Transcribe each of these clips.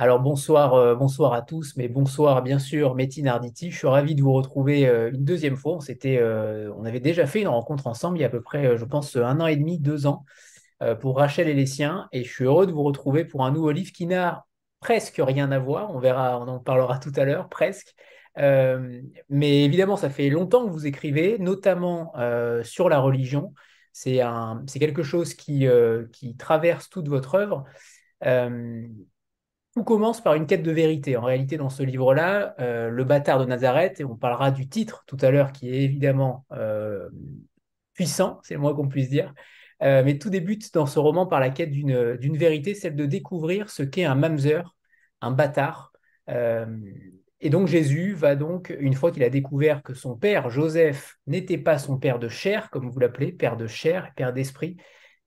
Alors bonsoir, euh, bonsoir à tous, mais bonsoir bien sûr Métine Arditi. Je suis ravi de vous retrouver euh, une deuxième fois. On, euh, on avait déjà fait une rencontre ensemble il y a à peu près, je pense, un an et demi, deux ans, pour Rachel et les siens. Et je suis heureux de vous retrouver pour un nouveau livre qui n'a presque rien à voir. On verra, on en parlera tout à l'heure, presque. mais évidemment, ça fait longtemps que vous écrivez, notamment sur la religion. C'est quelque chose qui, qui traverse toute votre œuvre. Tout commence par une quête de vérité. En réalité, dans ce livre-là, euh, Le bâtard de Nazareth, et on parlera du titre tout à l'heure, qui est évidemment euh, puissant, c'est le moins qu'on puisse dire, euh, mais tout débute dans ce roman par la quête d'une vérité, celle de découvrir ce qu'est un mamzer, un bâtard. et donc Jésus va donc, une fois qu'il a découvert que son père, Joseph, n'était pas son père de chair, comme vous l'appelez, père de chair, père d'esprit,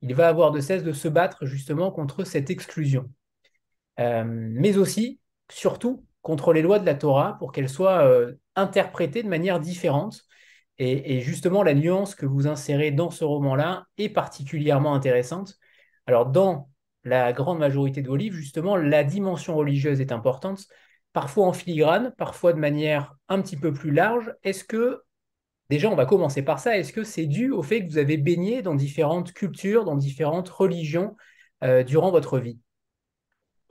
il va avoir de cesse de se battre justement contre cette exclusion. Euh, mais aussi, surtout, contre les lois de la Torah pour qu'elles soient euh, interprétées de manière différente. Et, justement, la nuance que vous insérez dans ce roman-là est particulièrement intéressante. Alors, dans la grande majorité de vos livres, justement, la dimension religieuse est importante, parfois en filigrane, parfois de manière un petit peu plus large. Est-ce que, déjà, on va commencer par ça, est-ce que c'est dû au fait que vous avez baigné dans différentes cultures, dans différentes religions euh, durant votre vie?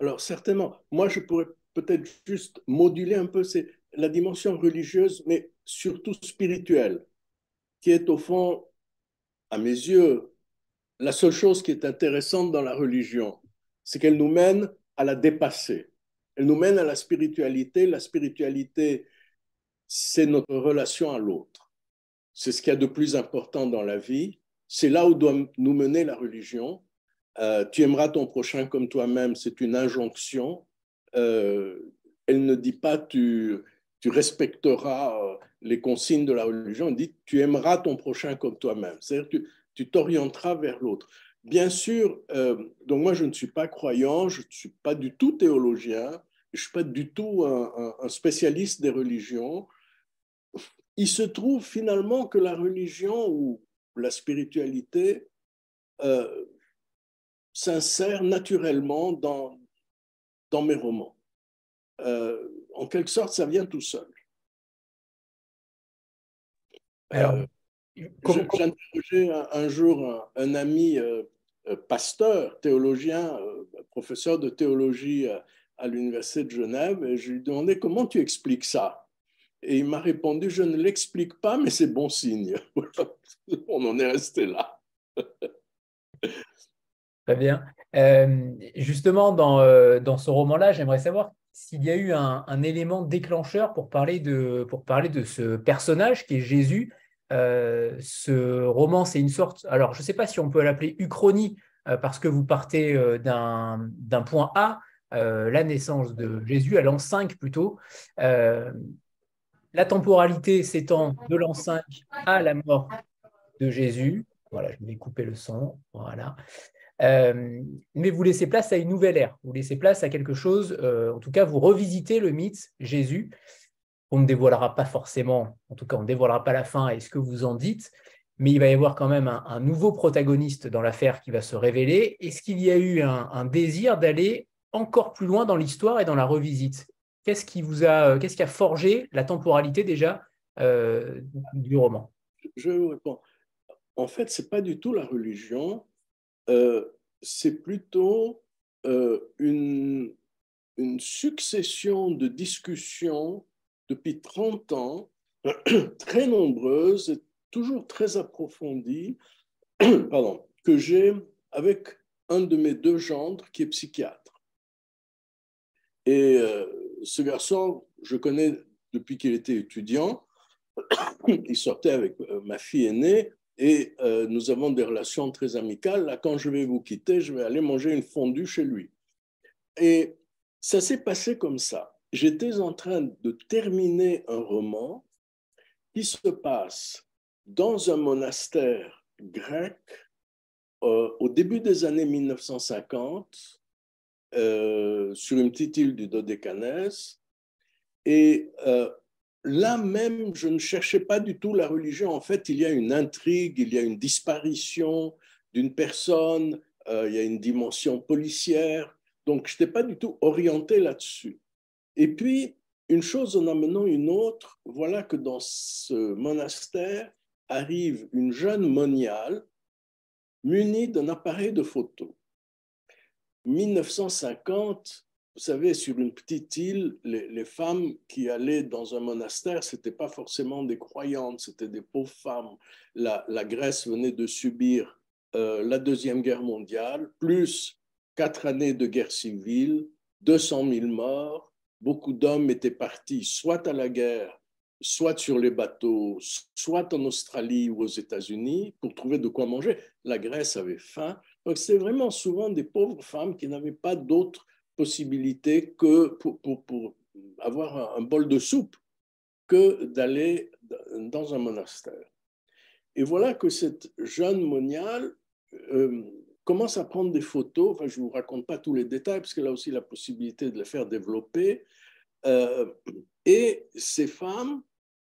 Alors, certainement, moi, je pourrais peut-être juste moduler un peu la dimension religieuse, mais surtout spirituelle, qui est au fond, à mes yeux, la seule chose qui est intéressante dans la religion, c'est qu'elle nous mène à la dépasser. Elle nous mène à la spiritualité. La spiritualité, c'est notre relation à l'autre. C'est ce qu'il y a de plus important dans la vie. C'est là où doit nous mener la religion. Euh, tu aimeras ton prochain comme toi-même, c'est une injonction. Euh, elle ne dit pas tu, tu respecteras euh, les consignes de la religion, elle dit tu aimeras ton prochain comme toi-même. C'est-à-dire que tu t'orienteras vers l'autre. Bien sûr, donc moi je ne suis pas croyant, je ne suis pas du tout théologien, je ne suis pas du tout un, spécialiste des religions. Il se trouve finalement que la religion ou la spiritualité s'insère naturellement dans, dans mes romans. Euh, en quelque sorte, ça vient tout seul. Euh, j'ai interrogé un, jour un, ami euh, pasteur, théologien, professeur de théologie à, l'Université de Genève, et je lui ai demandé comment tu expliques ça? Et il m'a répondu, je ne l'explique pas, mais c'est bon signe. On en est resté là. Très bien. Euh, justement, dans, euh, dans ce roman-là, j'aimerais savoir s'il y a eu un, élément déclencheur pour parler, de, pour parler de ce personnage qui est Jésus. Euh, ce roman, c'est une sorte, alors je ne sais pas si on peut l'appeler uchronie, parce que vous partez d'un point A, la naissance de Jésus, à l'an 5 plutôt. la temporalité s'étend de l'an 5 à la mort de Jésus. Voilà, je vais couper le son. Voilà. Euh, mais vous laissez place à une nouvelle ère, vous laissez place à quelque chose, euh, en tout cas, vous revisitez le mythe Jésus. On ne dévoilera pas forcément, en tout cas, on ne dévoilera pas la fin et ce que vous en dites, mais il va y avoir quand même un, nouveau protagoniste dans l'affaire qui va se révéler. Est-ce qu'il y a eu un, désir d'aller encore plus loin dans l'histoire et dans la revisite? Qu'est-ce qui vous a, qu'est-ce qui a forgé la temporalité déjà euh, du roman? Je réponds. En fait, c'est pas du tout la religion, euh, c'est plutôt euh, une, succession de discussions depuis 30 ans, très nombreuses et toujours très approfondies, pardon, que j'ai avec un de mes deux gendres qui est psychiatre. Et euh, ce garçon, je connais depuis qu'il était étudiant. Il sortait avec ma fille aînée et euh, nous avons des relations très amicales. Là, quand je vais vous quitter, je vais aller manger une fondue chez lui. Et ça s'est passé comme ça. J'étais en train de terminer un roman qui se passe dans un monastère grec euh, au début des années 1950, euh, sur une petite île du Dodécanèse. Et là même, je ne cherchais pas du tout la religion. En fait, il y a une intrigue, il y a une disparition d'une personne, euh, il y a une dimension policière. Donc, je n'étais pas du tout orienté là-dessus. Et puis, une chose en amenant une autre, voilà que dans ce monastère arrive une jeune moniale munie d'un appareil de photo. 1950, vous savez, sur une petite île, les, femmes qui allaient dans un monastère, ce n'étaient pas forcément des croyantes, c'était des pauvres femmes. La, Grèce venait de subir euh, la Deuxième Guerre mondiale, plus quatre années de guerre civile, 200 000 morts. Beaucoup d'hommes étaient partis soit à la guerre, soit sur les bateaux, soit en Australie ou aux États-Unis pour trouver de quoi manger. La Grèce avait faim. Donc, c'était vraiment souvent des pauvres femmes qui n'avaient pas d'autre possibilité que pour, pour, avoir un, bol de soupe que d'aller dans un monastère. Et voilà que cette jeune moniale euh, commence à prendre des photos. Enfin, je ne vous raconte pas tous les détails parce qu'elle a aussi la possibilité de les faire développer. Euh, et ces femmes,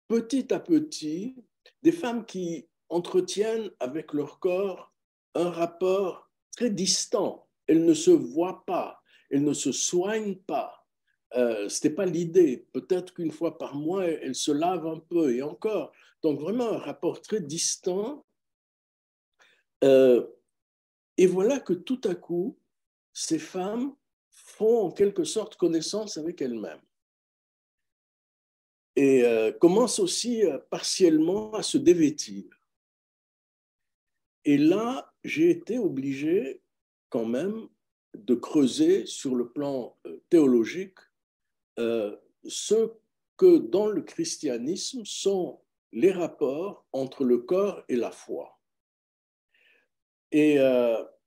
petit à petit, des femmes qui entretiennent avec leur corps un rapport très distant. Elles ne se voient pas, elles ne se soignent pas. Euh, Ce n'était pas l'idée. Peut-être qu'une fois par mois, elles se lavent un peu et encore. Donc vraiment un rapport très distant. Euh, et voilà que tout à coup, ces femmes font en quelque sorte connaissance avec elles-mêmes et euh, commencent aussi partiellement à se dévêtir. Et là, j'ai été obligé quand même de creuser sur le plan euh, théologique ce que dans le christianisme sont les rapports entre le corps et la foi. Et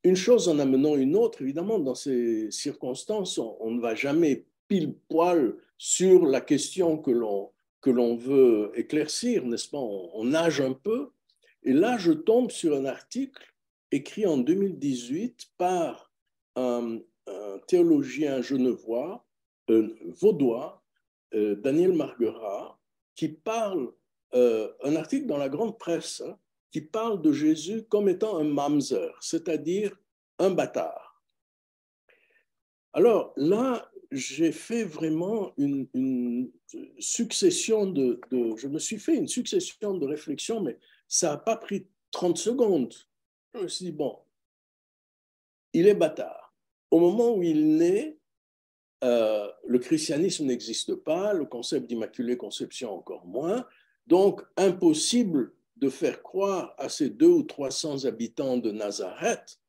une chose en amenant une autre, évidemment, dans ces circonstances, on, ne va jamais pile poil sur la question que l'on que l'on veut éclaircir, n'est-ce pas? On, nage un peu. Et là, je tombe sur un article écrit en 2018 par un, théologien genevois, vaudois, euh, Daniel Marguerat, qui parle, euh, un article dans la grande presse, hein, qui parle de Jésus comme étant un mamzer, c'est-à-dire un bâtard. Alors là, j'ai fait vraiment une, succession de, Je me suis fait une succession de réflexions, mais ça n'a pas pris 30 secondes. Je me suis dit, bon, il est bâtard. Au moment où il naît, euh, le christianisme n'existe pas, le concept d'immaculée conception encore moins, donc impossible de faire croire à ces deux ou trois cents habitants de Nazareth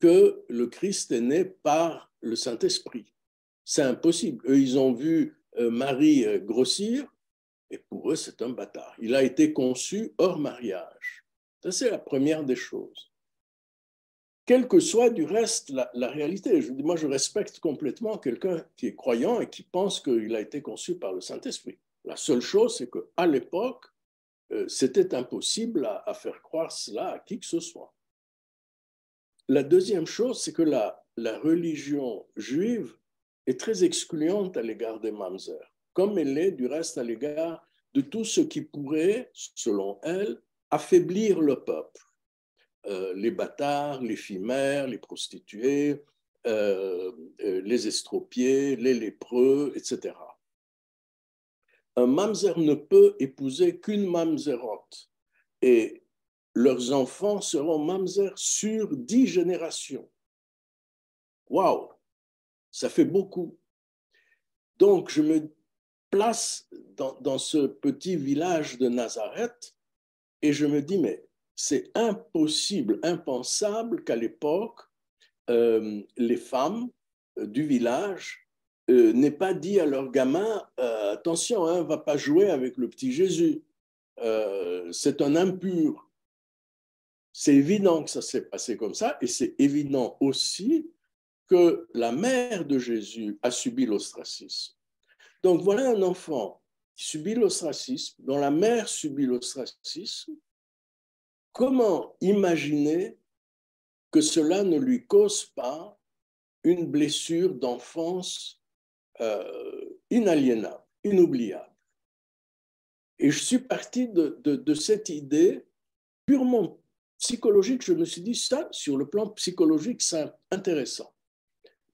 que le Christ est né par le Saint-Esprit. C'est impossible. Eux, ils ont vu euh, Marie euh, grossir, et pour eux, c'est un bâtard. Il a été conçu hors mariage. Ça, c'est la première des choses. Quelle que soit du reste la, réalité, je, moi, je respecte complètement quelqu'un qui est croyant et qui pense qu'il a été conçu par le Saint-Esprit. La seule chose, c'est qu'à l'époque, euh, c'était impossible à, faire croire cela à qui que ce soit. La deuxième chose, c'est que la, la religion juive est très excluante à l'égard des mamzers, comme elle est du reste à l'égard de tout ce qui pourrait, selon elle, affaiblir le peuple. Euh, les bâtards, les fimères, les prostituées, euh, euh, les estropiés, les lépreux, etc. Un mamzer ne peut épouser qu'une mamzerote et leurs enfants seront mamzer sur dix générations. Waouh ça fait beaucoup. Donc, je me place dans, ce petit village de Nazareth et je me dis, mais c'est impossible, impensable qu'à l'époque, euh, les femmes euh, du village euh, n'aient pas dit à leurs gamins, attention, hein, va pas jouer avec le petit Jésus, c'est un impur. C'est évident que ça s'est passé comme ça et c'est évident aussi que la mère de Jésus a subi l'ostracisme. Donc voilà un enfant qui subit l'ostracisme, dont la mère subit l'ostracisme. Comment imaginer que cela ne lui cause pas une blessure d'enfance euh, inaliénable, inoubliable? Et je suis parti de, de cette idée purement psychologique. Je me suis dit, ça, sur le plan psychologique, c'est intéressant.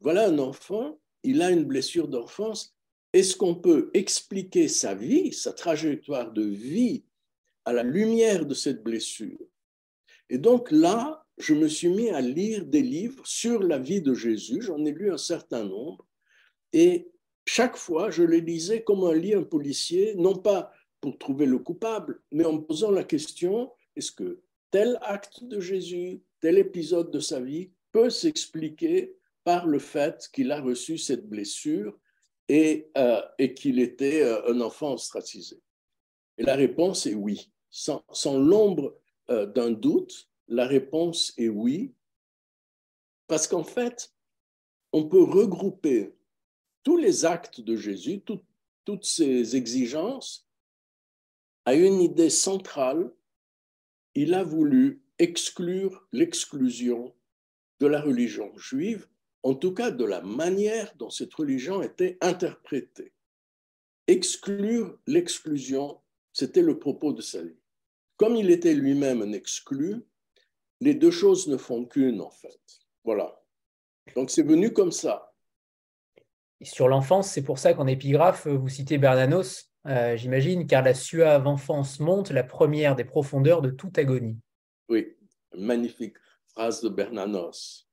voilà un enfant, il a une blessure d'enfance. Est-ce qu'on peut expliquer sa vie, sa trajectoire de vie à la lumière de cette blessure Et donc là, je me suis mis à lire des livres sur la vie de Jésus. J'en ai lu un certain nombre. Et chaque fois, je les lisais comme un lit un policier, non pas pour trouver le coupable, mais en me posant la question, est-ce que tel acte de Jésus, tel épisode de sa vie peut s'expliquer par le fait qu'il a reçu cette blessure et, euh, qu'il était euh, un enfant ostracisé? Et la réponse est oui. Sans, l'ombre euh, d'un doute, la réponse est oui. Parce qu'en fait, on peut regrouper tous les actes de Jésus, toutes ces exigences, à une idée centrale. Il a voulu exclure l'exclusion de la religion juive, en tout cas de la manière dont cette religion était interprétée. Exclure l'exclusion, c'était le propos de sa. Comme il était lui-même un exclu, les deux choses ne font qu'une en fait. Voilà. Donc c'est venu comme ça. sur l'enfance, c'est pour ça qu'en épigraphe, vous citez Bernanos, euh, j'imagine, car la suave enfance monte, la première des profondeurs de toute agonie. Oui, magnifique phrase de Bernanos.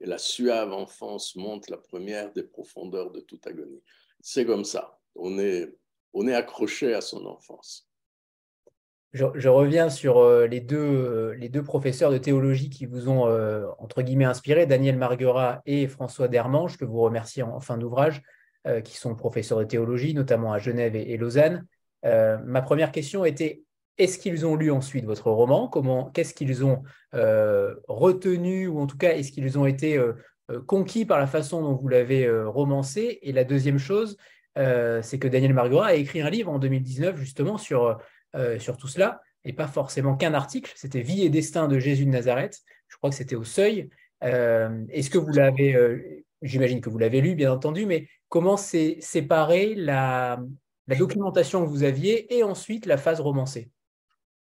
Et la suave enfance monte, la première des profondeurs de toute agonie. C'est comme ça. On est, on est accroché à son enfance. Je, reviens sur euh, les deux, euh, les deux professeurs de théologie qui vous ont, euh, entre guillemets, inspiré, Daniel Marguerat et François Dermange, que vous remerciez en, fin d'ouvrage, qui sont professeurs de théologie, notamment à Genève et, Lausanne. ma première question était, est-ce qu'ils ont lu ensuite votre roman? Comment, Qu'est-ce qu'ils ont retenu, ou en tout cas, est-ce qu'ils ont été conquis par la façon dont vous l'avez romancé? Et la deuxième chose, c'est que Daniel Marguerat a écrit un livre en 2019 justement sur euh, sur tout cela, et pas forcément qu'un article, c'était Vie et destin de Jésus de Nazareth, je crois que c'était au seuil. Euh, est-ce que vous l'avez, euh, j'imagine que vous l'avez lu bien entendu, mais comment c'est séparé la, la documentation que vous aviez et ensuite la phase romancée?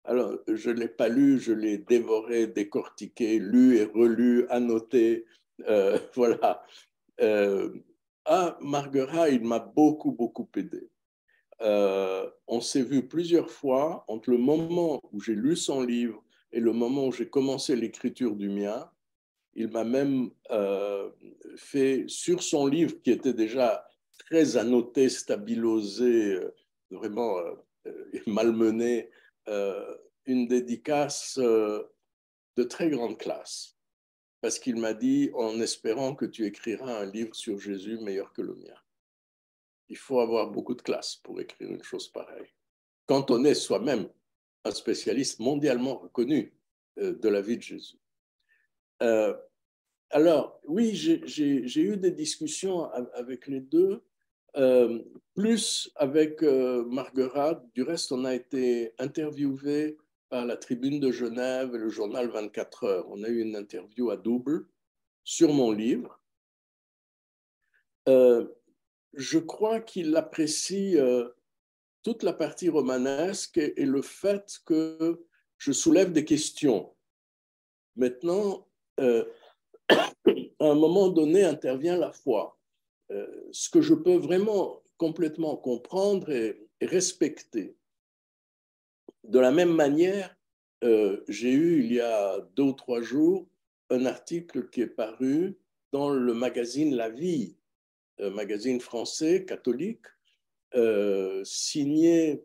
Alors, je ne l'ai pas lu, je l'ai dévoré, décortiqué, lu et relu, annoté. voilà. ah, Marguerite, il m'a beaucoup, beaucoup aidé. Euh, on s'est vu plusieurs fois entre le moment où j'ai lu son livre et le moment où j'ai commencé l'écriture du mien. Il m'a même euh, fait, sur son livre qui était déjà très annoté, stabilosé, euh, vraiment malmené, une dédicace de très grande classe. Parce qu'il m'a dit, en espérant que tu écriras un livre sur Jésus meilleur que le mien il faut avoir beaucoup de classe pour écrire une chose pareille. Quand on est soi-même un spécialiste mondialement reconnu euh, de la vie de Jésus. Euh, alors, oui, j'ai eu des discussions avec les deux, euh, plus avec Marguerite. Du reste, on a été interviewé par la Tribune de Genève et le journal 24 heures. On a eu une interview à double sur mon livre je crois qu'il apprécie euh, toute la partie romanesque et, le fait que je soulève des questions. Maintenant, euh, à un moment donné intervient la foi. Euh, ce que je peux vraiment complètement comprendre et, respecter. De la même manière, j'ai eu il y a deux ou trois jours un article qui est paru dans le magazine La Vie magazine français catholique, euh, signé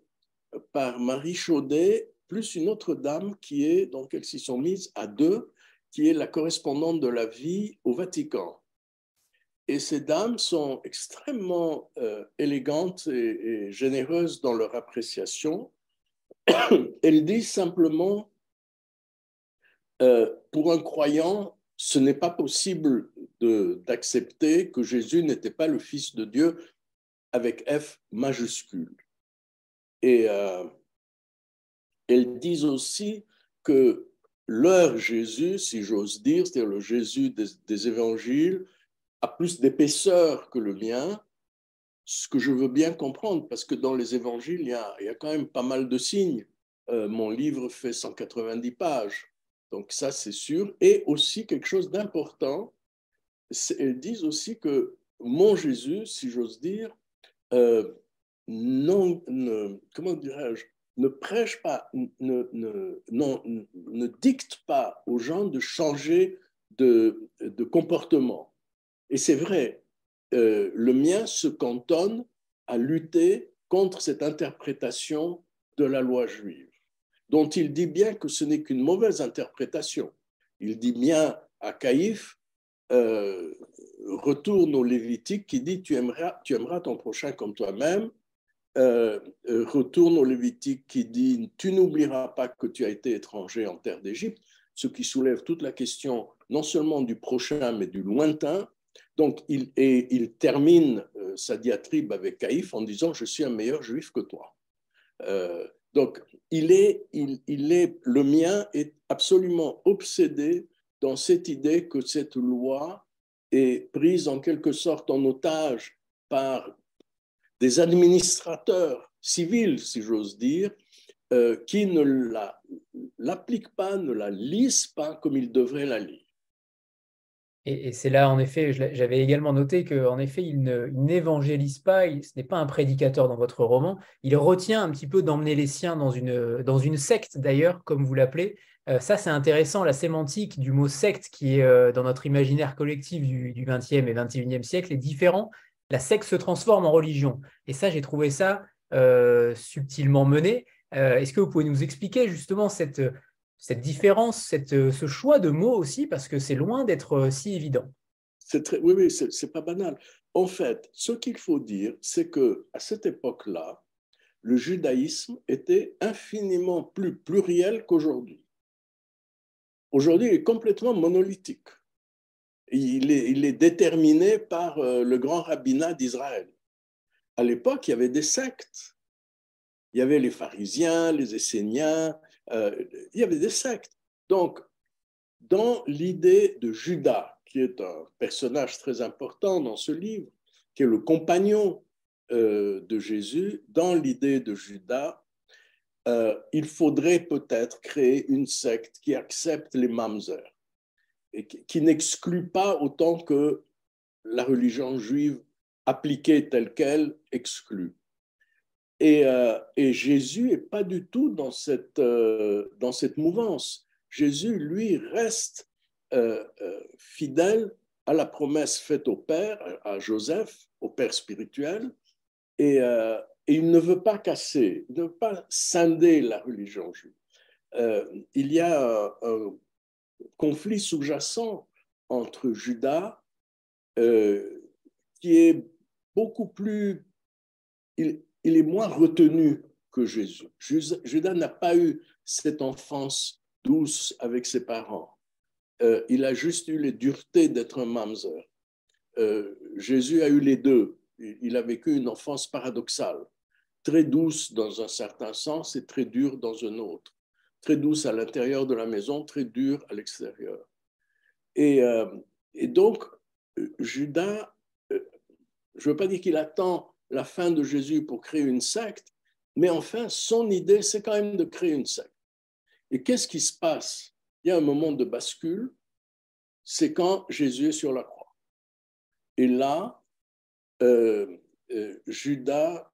par Marie Chaudet, plus une autre dame qui est, donc elles s'y sont mises à deux, qui est la correspondante de la vie au Vatican. Et ces dames sont extrêmement euh, élégantes et, généreuses dans leur appréciation. Elles disent simplement, pour un croyant, ce n'est pas possible d'accepter que Jésus n'était pas le Fils de Dieu avec F majuscule. Et euh, elles disent aussi que leur Jésus, si j'ose dire, c'est-à-dire le Jésus des, évangiles, a plus d'épaisseur que le mien, ce que je veux bien comprendre, parce que dans les évangiles, il y a, quand même pas mal de signes. Euh, mon livre fait 190 pages. Donc ça, c'est sûr. Et aussi quelque chose d'important, elles disent aussi que mon Jésus, si j'ose dire, euh, non, comment dirais-je, ne prêche pas, ne, ne, ne dicte pas aux gens de changer de, de comportement. Et c'est vrai, euh, le mien se cantonne à lutter contre cette interprétation de la loi juive, dont il dit bien que ce n'est qu'une mauvaise interprétation. Il dit bien à Caïphe, euh, retourne au Lévitique qui dit tu aimeras, tu aimeras ton prochain comme toi-même. Euh, euh, retourne au Lévitique qui dit tu n'oublieras pas que tu as été étranger en terre d'Égypte, ce qui soulève toute la question non seulement du prochain mais du lointain. Donc, il, et il termine sa diatribe avec Caïphe en disant Je suis un meilleur juif que toi. donc, il est, il, il est, le mien est absolument obsédé dans cette idée que cette loi est prise en quelque sorte en otage par des administrateurs civils, si j'ose dire, euh, qui ne l'appliquent pas, ne la lisent pas comme ils devraient la lire. Et, c'est là, en effet, j'avais également noté qu'en effet, il n'évangélise pas, ce n'est pas un prédicateur dans votre roman, il retient un petit peu d'emmener les siens dans une, dans une secte, d'ailleurs, comme vous l'appelez, euh, ça, c'est intéressant, la sémantique du mot secte qui est euh, dans notre imaginaire collectif du, 20e et 21e siècle est différent. La secte se transforme en religion. Et ça, j'ai trouvé ça euh, subtilement mené. Est-ce que vous pouvez nous expliquer justement cette, cette différence, cette, ce choix de mots aussi, parce que c'est loin d'être si évident? Très, Oui, oui, c'est pas banal. En fait, ce qu'il faut dire, c'est que à cette époque-là, le judaïsme était infiniment plus pluriel qu'aujourd'hui. Aujourd'hui, est complètement monolithique. Il est, il est déterminé par euh, le grand rabbinat d'Israël. À l'époque, il y avait des sectes. Il y avait les pharisiens, les esséniens, euh, il y avait des sectes. Donc, dans l'idée de Judas, qui est un personnage très important dans ce livre, qui est le compagnon euh, de Jésus, dans l'idée de Judas, euh, il faudrait peut-être créer une secte qui accepte les mamzer et qui, n'exclut pas autant que la religion juive appliquée telle qu'elle exclut. Et, euh, Jésus n'est pas du tout dans cette, euh, dans cette mouvance. Jésus, lui, reste fidèle à la promesse faite au Père, à Joseph, au Père spirituel, et, et il ne veut pas casser, il ne veut pas scinder la religion juive. Euh, il y a un, conflit sous-jacent entre Judas, euh, qui est beaucoup plus... Il, est moins retenu que Jésus. Judas n'a pas eu cette enfance douce avec ses parents. Euh, il a juste eu les duretés d'être un mamzer. Jésus a eu les deux. Il a vécu une enfance paradoxale très douce dans un certain sens et très dure dans un autre. Très douce à l'intérieur de la maison, très dure à l'extérieur. Et, euh, donc, Judas, euh, je ne veux pas dire qu'il attend la fin de Jésus pour créer une secte, mais enfin, son idée, c'est quand même de créer une secte. Et qu'est-ce qui se passe? Il y a un moment de bascule, c'est quand Jésus est sur la croix. Et là, euh, Judas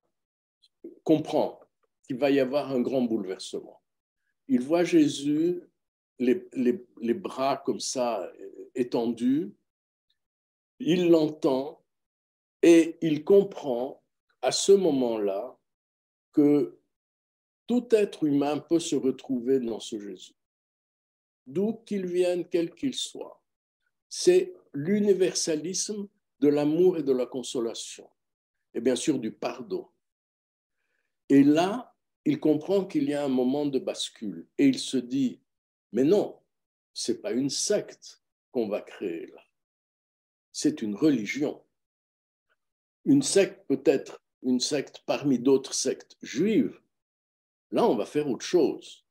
comprend qu'il va y avoir un grand bouleversement. Il voit Jésus, les, les, bras comme ça étendus, il l'entend et il comprend à ce moment-là que tout être humain peut se retrouver dans ce Jésus, d'où qu'il vienne, quel qu'il soit. C'est l'universalisme de l'amour et de la consolation, et bien sûr du pardon. Et là, il comprend qu'il y a un moment de bascule et il se dit, mais non, c'est pas une secte qu'on va créer là. C'est une religion. Une secte peut être une secte parmi d'autres sectes juives. Là, on va faire autre chose.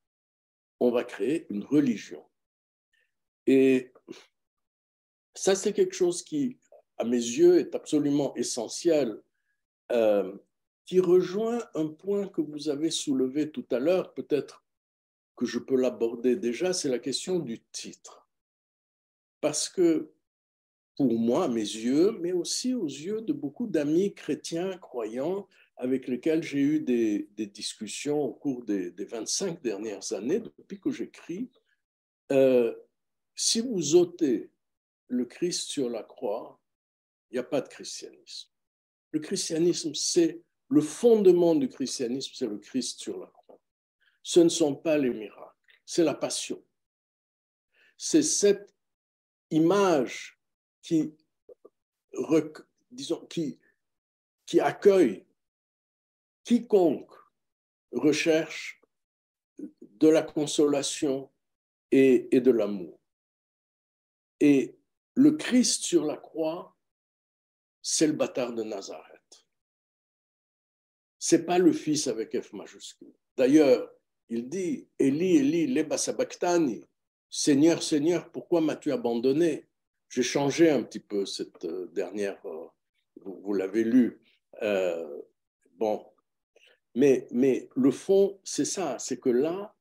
On va créer une religion. Et ça, c'est quelque chose qui, à mes yeux, est absolument essentiel euh, qui rejoint un point que vous avez soulevé tout à l'heure, peut-être que je peux l'aborder déjà, c'est la question du titre. Parce que pour moi, mes yeux, mais aussi aux yeux de beaucoup d'amis chrétiens, croyants, avec lesquels j'ai eu des, discussions au cours des, 25 dernières années, depuis que j'écris. Euh, si vous ôtez le Christ sur la croix, il n'y a pas de christianisme. Le christianisme, c'est le fondement du christianisme, c'est le Christ sur la croix. Ce ne sont pas les miracles, c'est la passion. C'est cette image qui, qui, accueille quiconque recherche de la consolation et de l'amour. Et le Christ sur la croix, c'est le bâtard de Nazareth. C'est pas le fils avec F majuscule. D'ailleurs, il dit Eli, Eli, leba sabachthani. Seigneur, Seigneur, pourquoi m'as-tu abandonné? J'ai changé un petit peu cette euh, dernière, euh, vous, l'avez lu. Euh, bon, mais, mais le fond, c'est ça, c'est que là,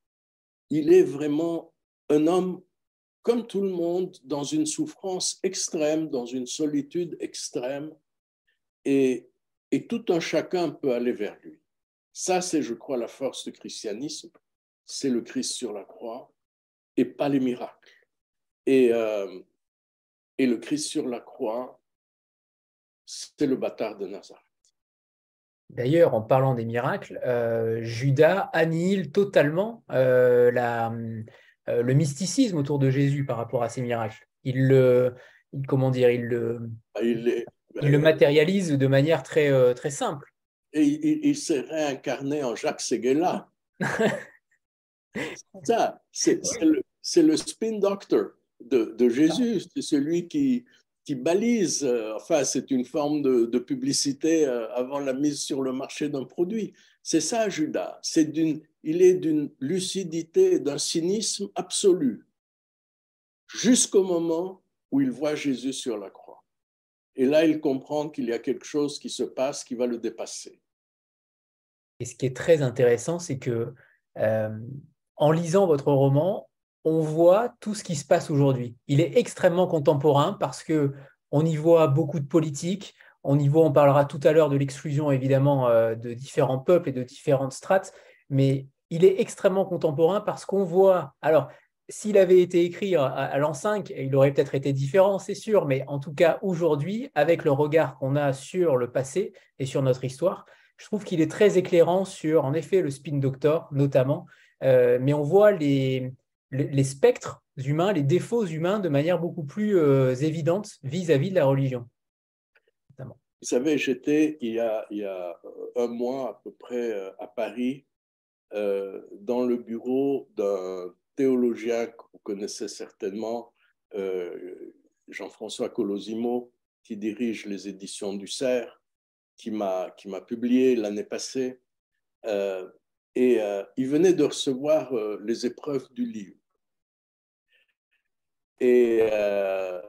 il est vraiment un homme comme tout le monde, dans une souffrance extrême, dans une solitude extrême, et, et tout un chacun peut aller vers lui. Ça, c'est, je crois, la force du christianisme, c'est le Christ sur la croix, et pas les miracles. Et, euh, et le Christ sur la croix, c'est le bâtard de Nazareth. D'ailleurs, en parlant des miracles, euh, Judas annihile totalement euh, la, le mysticisme autour de Jésus par rapport à ces miracles. Il le, comment dire, il le, ah, il, le matérialise de manière très, très simple. Et il, s'est réincarné en Jacques Seguela. ça, c'est le, le, spin doctor de, de Jésus, c'est celui qui, qui balise, euh, enfin c'est une forme de, publicité euh, avant la mise sur le marché d'un produit. C'est ça Judas, c'est d'une, il est d'une lucidité, d'un cynisme absolu, jusqu'au moment où il voit Jésus sur la croix. Et là, il comprend qu'il y a quelque chose qui se passe qui va le dépasser. Et ce qui est très intéressant, c'est que euh, en lisant votre roman, on voit tout ce qui se passe aujourd'hui. Il est extrêmement contemporain parce que on y voit beaucoup de politique, on y voit, on parlera tout à l'heure de l'exclusion évidemment euh, de différents peuples et de différentes strates, mais il est extrêmement contemporain parce qu'on voit, alors s'il avait été écrit à, l'an 5, il aurait peut-être été différent, c'est sûr, mais en tout cas aujourd'hui, avec le regard qu'on a sur le passé et sur notre histoire, je trouve qu'il est très éclairant sur, en effet, le spin doctor notamment, euh, mais on voit les, les spectres humains, les défauts humains de manière beaucoup plus euh, évidente vis-à-vis de la religion. Vous savez, j'étais il, y a, un mois à peu près euh, à Paris, euh, dans le bureau d'un théologien que vous connaissez certainement, Jean-François Colosimo, qui dirige les éditions du CERF, qui m'a publié l'année passée. et il venait de recevoir les épreuves du livre. Et euh,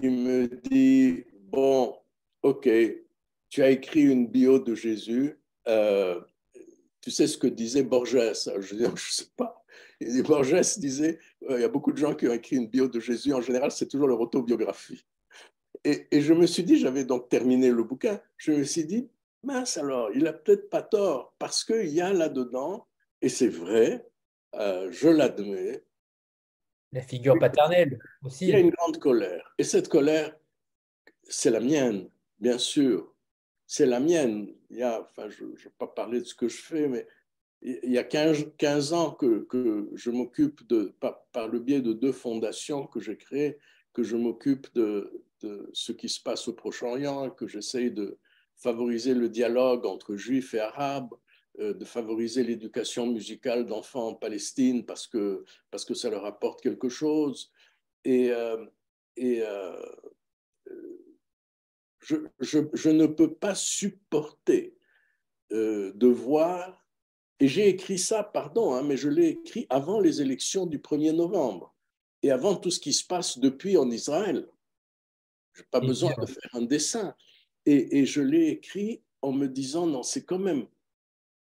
il me dit, bon, ok, tu as écrit une bio de Jésus. Euh, tu sais ce que disait Borges je ne sais pas. Dit, Borges disait, euh, il y a beaucoup de gens qui ont écrit une bio de Jésus. En général, c'est toujours leur autobiographie. Et, et, je me suis dit, j'avais donc terminé le bouquin, je me suis dit, mince alors, il a peut-être pas tort, parce qu'il y a là-dedans, et c'est vrai, je l'admets, la figure paternelle aussi. Il y a une grande colère. Et cette colère, c'est la mienne, bien sûr. C'est la mienne. Il y a, enfin, je ne vais pas parler de ce que je fais, mais il y a 15, 15 ans que, je m'occupe, par, par, le biais de deux fondations que j'ai créées, que je m'occupe de, ce qui se passe au Proche-Orient, que j'essaye de favoriser le dialogue entre juifs et arabes, euh, de favoriser l'éducation musicale d'enfants en Palestine parce que, parce que ça leur apporte quelque chose. Et, euh, euh, je, je, ne peux pas supporter de voir, et j'ai écrit ça, pardon, hein, mais je l'ai écrit avant les élections du 1er novembre et avant tout ce qui se passe depuis en Israël. Je n'ai pas besoin de faire un dessin. Et, et je l'ai écrit en me disant, non, c'est quand même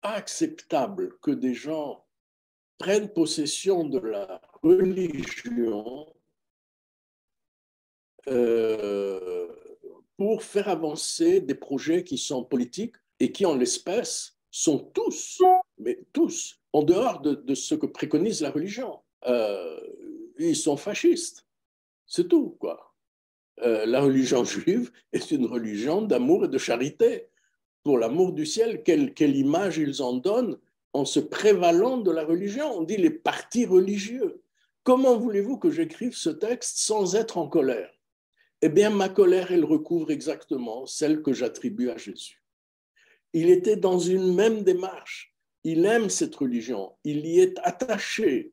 acceptable que des gens prennent possession de la religion euh, pour faire avancer des projets qui sont politiques et qui, en l'espèce, sont tous, mais tous, en dehors de, ce que préconise la religion. Euh, ils sont fascistes. C'est tout, quoi. Euh, la religion juive est une religion d'amour et de charité. Pour l'amour du ciel, quelle, quelle image ils en donnent en se prévalant de la religion. On dit les partis religieux. Comment voulez-vous que j'écrive ce texte sans être en colère? Eh bien, ma colère, elle recouvre exactement celle que j'attribue à Jésus. Il était dans une même démarche. Il aime cette religion. Il y est attaché.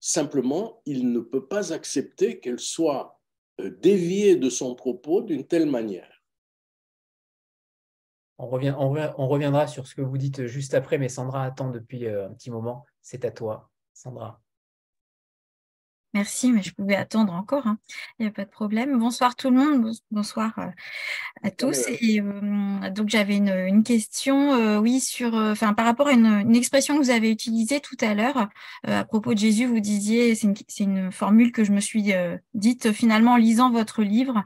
Simplement, il ne peut pas accepter qu'elle soit euh, déviée de son propos d'une telle manière. On, reviendra sur ce que vous dites juste après, mais Sandra attend depuis euh, un petit moment. C'est à toi, Sandra. Merci, mais je pouvais attendre encore, hein. il n'y a pas de problème. Bonsoir tout le monde, bonsoir euh, à tous. Et euh, donc j'avais une, question, oui, sur, enfin par rapport à une, expression que vous avez utilisée tout à l'heure à propos de Jésus. Vous disiez, c'est une, formule que je me suis dite finalement en lisant votre livre.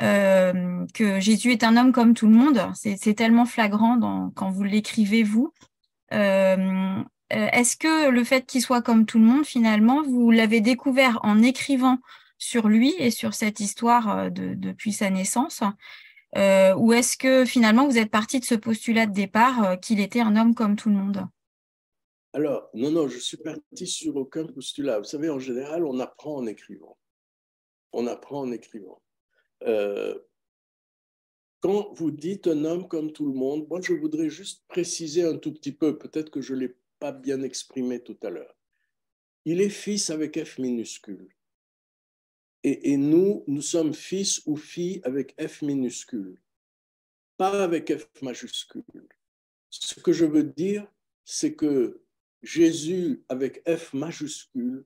Euh, que Jésus est un homme comme tout le monde. C'est tellement flagrant quand vous l'écrivez, vous. Euh, euh, est-ce que le fait qu'il soit comme tout le monde, finalement, vous l'avez découvert en écrivant sur lui et sur cette histoire depuis sa naissance Ou est-ce que finalement vous êtes parti de ce postulat de départ qu'il était un homme comme tout le monde? Alors, non, non, je suis parti sur aucun postulat. Vous savez, en général, on apprend en écrivant. On apprend en écrivant. Euh, quand vous dites un homme comme tout le monde, moi je voudrais juste préciser un tout petit peu, peut-être que je l'ai pas bien exprimé tout à l'heure. Il est fils avec F minuscule. Et, et, nous, nous sommes fils ou filles avec F minuscule, pas avec F majuscule. Ce que je veux dire, c'est que Jésus avec F majuscule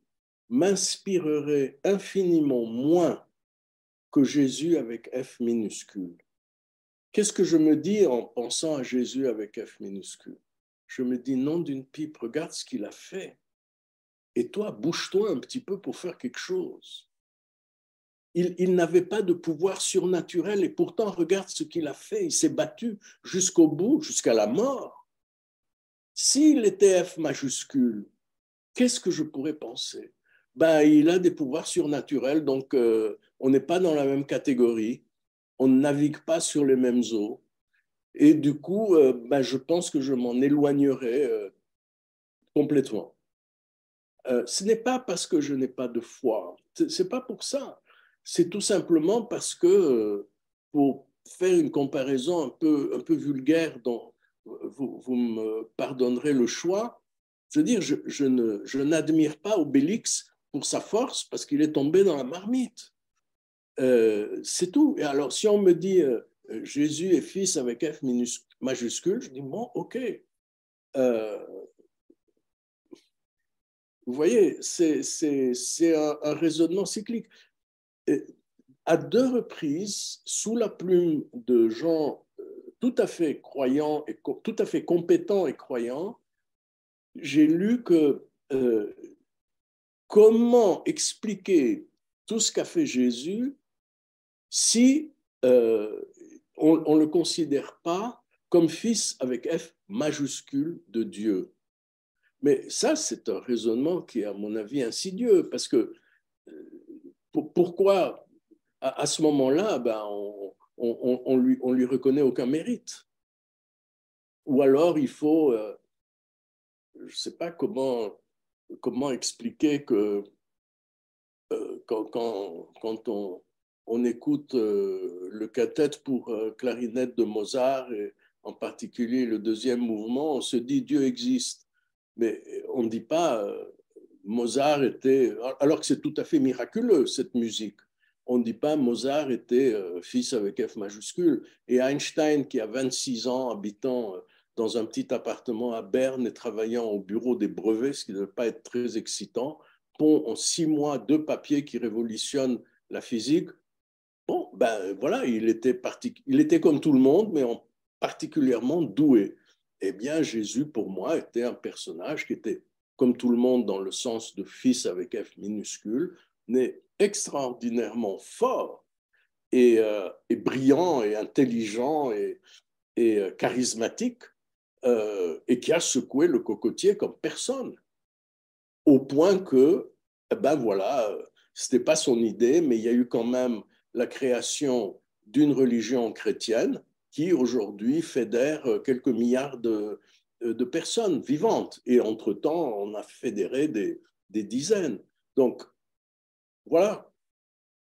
m'inspirerait infiniment moins que Jésus avec F minuscule. Qu'est-ce que je me dis en pensant à Jésus avec F minuscule? Je me dis, non d'une pipe, regarde ce qu'il a fait. Et toi, bouge-toi un petit peu pour faire quelque chose. Il, n'avait pas de pouvoir surnaturel et pourtant, regarde ce qu'il a fait. Il s'est battu jusqu'au bout, jusqu'à la mort. S'il était F majuscule, qu'est-ce que je pourrais penser? Ben, Il a des pouvoirs surnaturels, donc euh, on n'est pas dans la même catégorie, on ne navigue pas sur les mêmes eaux. Et du coup, euh, ben, je pense que je m'en éloignerai euh, complètement. Euh, ce n'est pas parce que je n'ai pas de foi, c'est pas pour ça. C'est tout simplement parce que, pour faire une comparaison un peu, un peu vulgaire, dont vous, vous me pardonnerez le choix, je veux dire, je, je n'admire pas Obélix pour sa force parce qu'il est tombé dans la marmite. Euh, c'est tout. Et alors, si on me dit euh, Jésus est fils avec F majuscule, je dis bon, ok. Euh, vous voyez, c'est un, un, raisonnement cyclique. À deux reprises, sous la plume de gens tout à fait croyants et tout à fait compétents et croyants, j'ai lu que comment expliquer tout ce qu'a fait Jésus si euh, on ne le considère pas comme fils avec F majuscule de Dieu. Mais ça, c'est un raisonnement qui est, à mon avis, insidieux, parce que euh, pourquoi, à, ce moment-là, ben, on, on, lui, on lui reconnaît aucun mérite? Ou alors, il faut, euh, je ne sais pas comment, comment expliquer que quand, quand, quand on, on écoute euh, le quartet pour euh, clarinette de Mozart, et en particulier le deuxième mouvement, on se dit Dieu existe. Mais on ne dit pas euh, Mozart était, alors que c'est tout à fait miraculeux cette musique. On ne dit pas Mozart était fils avec F majuscule. Et Einstein, qui a 26 ans, habitant dans un petit appartement à Berne et travaillant au bureau des brevets, ce qui ne doit pas être très excitant, pond en six mois deux papiers qui révolutionnent la physique ben voilà, il était, il était comme tout le monde, mais en particulièrement doué. Eh bien, Jésus, pour moi, était un personnage qui était comme tout le monde dans le sens de fils avec F minuscule, mais extraordinairement fort et, brillant et intelligent et, charismatique et qui a secoué le cocotier comme personne, au point que, eh ben voilà, ce n'était pas son idée, mais il y a eu quand même la création d'une religion chrétienne qui aujourd'hui fédère quelques milliards de, de personnes vivantes. Et entre-temps, on a fédéré des dizaines. Donc, voilà,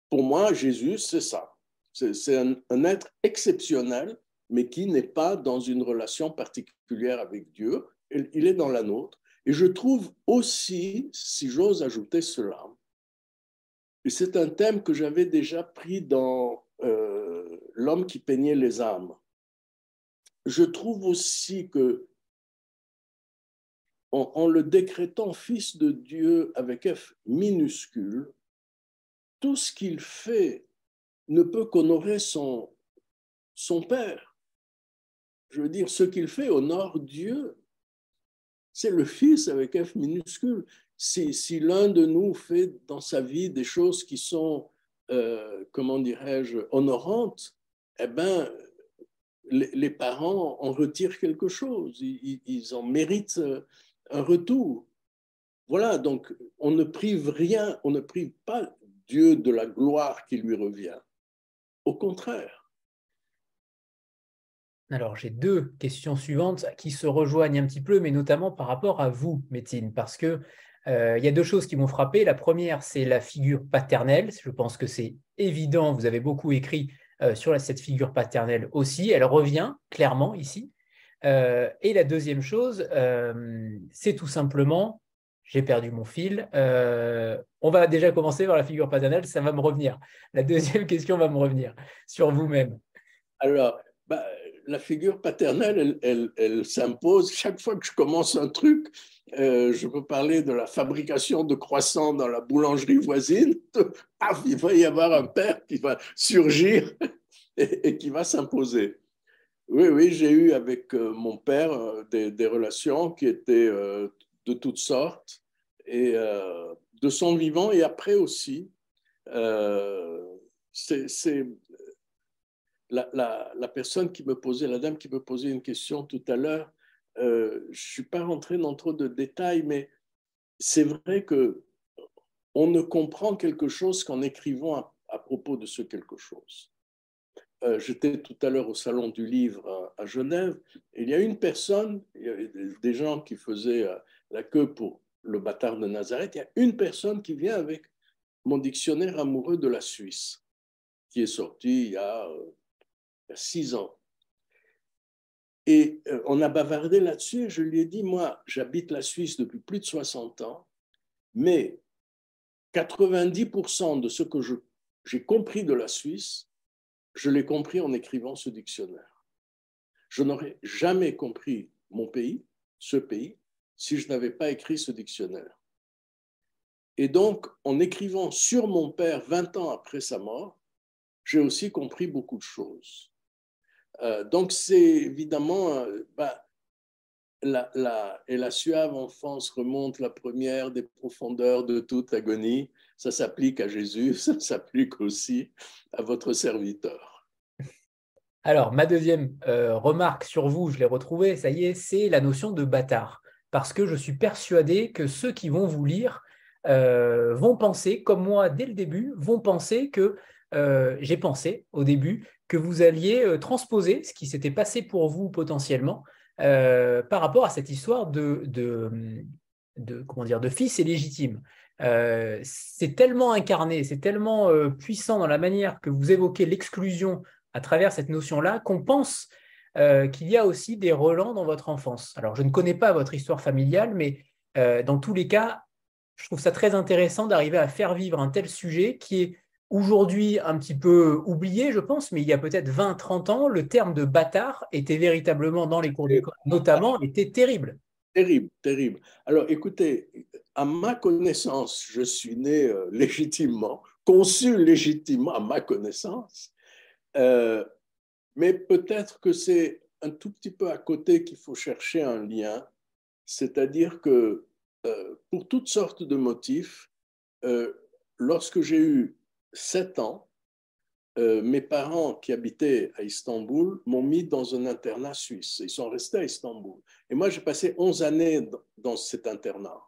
pour moi, Jésus, c'est ça. C'est un, être exceptionnel, mais qui n'est pas dans une relation particulière avec Dieu. Il est dans la nôtre. Et je trouve aussi, si j'ose ajouter cela, et c'est un thème que j'avais déjà pris dans euh, L'homme qui peignait les âmes. Je trouve aussi que en, le décrétant fils de Dieu avec F minuscule, tout ce qu'il fait ne peut qu'honorer son, son Père. Je veux dire, ce qu'il fait honore Dieu. C'est le Fils avec F minuscule. Si, si l'un de nous fait dans sa vie des choses qui sont, euh, comment dirais-je, honorantes, eh bien, les, parents en retirent quelque chose. Ils, ils en méritent un retour. Voilà, donc on ne prive rien, on ne prive pas Dieu de la gloire qui lui revient. Au contraire. Alors, j'ai deux questions suivantes qui se rejoignent un petit peu, mais notamment par rapport à vous, Métine, parce que euh, il y a deux choses qui m'ont frappé. La première, c'est la figure paternelle. Je pense que c'est évident. Vous avez beaucoup écrit euh, sur cette figure paternelle aussi. Elle revient clairement ici. Euh, et la deuxième chose, c'est tout simplement, j'ai perdu mon fil. On va déjà commencer par la figure paternelle, ça va me revenir. La deuxième question va me revenir sur vous-même. Alors, bah, la figure paternelle, elle, s'impose chaque fois que je commence un truc. je peux parler de la fabrication de croissants dans la boulangerie voisine. il va y avoir un père qui va surgir et qui va s'imposer. Oui, oui, j'ai eu avec euh, mon père euh, des, relations qui étaient euh, de toutes sortes et de son vivant et après aussi. c'est la, personne qui me posait, la dame qui me posait une question tout à l'heure. je ne suis pas rentré dans trop de détails, mais c'est vrai que on ne comprend quelque chose qu'en écrivant à propos de ce quelque chose. Euh, j'étais tout à l'heure au Salon du Livre à, Genève, et il y a une personne, il y avait des gens qui faisaient euh, la queue pour le bâtard de Nazareth, il y a une personne qui vient avec mon dictionnaire amoureux de la Suisse, qui est sorti il y a, euh, six ans. Et on a bavardé là-dessus je lui ai dit, moi, j'habite la Suisse depuis plus de 60 ans, mais 90% de ce que j'ai compris de la Suisse, je l'ai compris en écrivant ce dictionnaire. Je n'aurais jamais compris mon pays, ce pays, si je n'avais pas écrit ce dictionnaire. Et donc, en écrivant sur mon père 20 ans après sa mort, j'ai aussi compris beaucoup de choses. Euh, donc, c'est évidemment, euh, bah, la, et la suave enfance remonte la première des profondeurs de toute agonie. Ça s'applique à Jésus, ça s'applique aussi à votre serviteur. Alors, ma deuxième euh, remarque sur vous, je l'ai retrouvée, ça y est, c'est la notion de bâtard. Parce que je suis persuadé que ceux qui vont vous lire vont penser, comme moi dès le début, vont penser que euh, j'ai pensé au début que vous alliez transposer ce qui s'était passé pour vous potentiellement par rapport à cette histoire de, de, comment dire, de fils illégitime. Euh, c'est tellement incarné, c'est tellement euh, puissant dans la manière que vous évoquez l'exclusion à travers cette notion-là qu'on pense euh, qu'il y a aussi des relents dans votre enfance. Alors, je ne connais pas votre histoire familiale, mais dans tous les cas, je trouve ça très intéressant d'arriver à faire vivre un tel sujet qui est aujourd'hui un petit peu oublié, je pense, mais il y a peut-être 20-30 ans, le terme de bâtard était véritablement dans les cours d'école, notamment, était terrible. Terrible, terrible. Alors écoutez, à ma connaissance, je suis né euh, légitimement, conçu légitimement à ma connaissance, euh, mais peut-être que c'est un tout petit peu à côté qu'il faut chercher un lien, c'est-à-dire que euh, pour toutes sortes de motifs, lorsque j'ai eu sept ans, euh, mes parents qui habitaient à Istanbul m'ont mis dans un internat suisse. Ils sont restés à Istanbul. Et moi, j'ai passé 11 années dans cet internat,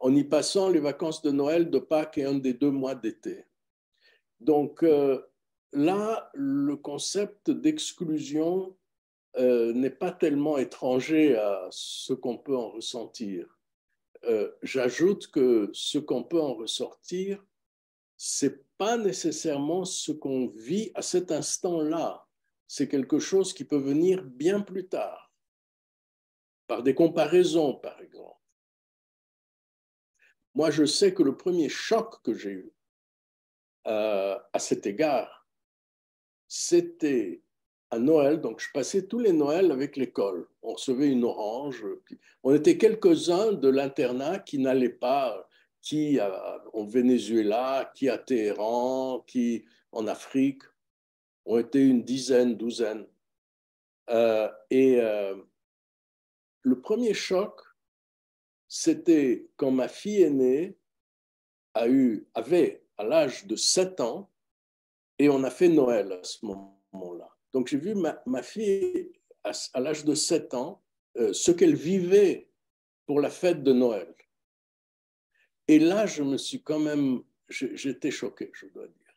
en y passant les vacances de Noël, de Pâques et un des deux mois d'été. Donc euh, là, le concept d'exclusion euh, n'est pas tellement étranger à ce qu'on peut en ressentir. J'ajoute que ce qu'on peut en ressortir, c'est pas nécessairement ce qu'on vit à cet instant-là. C'est quelque chose qui peut venir bien plus tard, par des comparaisons, par exemple. Moi, je sais que le premier choc que j'ai eu euh, à cet égard, c'était à Noël. Donc, je passais tous les Noëls avec l'école. On recevait une orange. On était quelques-uns de l'internat qui n'allaient pas qui au Venezuela, qui à Téhéran, qui en Afrique, ont été une dizaine, douzaine. Euh, et euh, le premier choc, c'était quand ma fille aînée a eu, avait à l'âge de 7 ans, et on a fait Noël à ce moment-là. Donc j'ai vu ma, ma, fille à, l'âge de 7 ans, euh, ce qu'elle vivait pour la fête de Noël. Et là, je me suis quand même, j'étais choqué, je dois dire.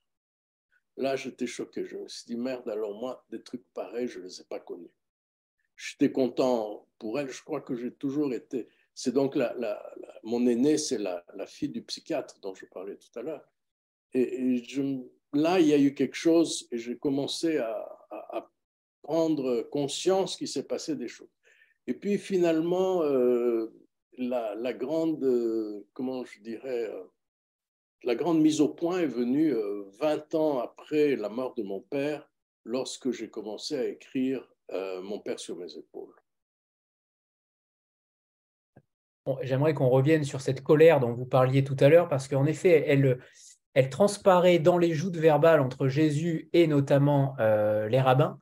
Là, j'étais choqué. Je me suis dit, merde, alors moi, des trucs pareils, je ne les ai pas connus. J'étais content pour elle. Je crois que j'ai toujours été. C'est donc la, mon aînée, c'est la, fille du psychiatre dont je parlais tout à l'heure. Et, là, il y a eu quelque chose et j'ai commencé à, à, prendre conscience qu'il s'est passé des choses. Et puis finalement, euh, la, grande, euh, comment je dirais, euh, la grande mise au point est venue 20 euh, ans après la mort de mon père, lorsque j'ai commencé à écrire Mon père sur mes épaules. J'aimerais qu'on revienne sur cette colère dont vous parliez tout à l'heure, parce qu'en effet, elle, elle transparaît dans les joutes verbales entre Jésus et notamment les rabbins.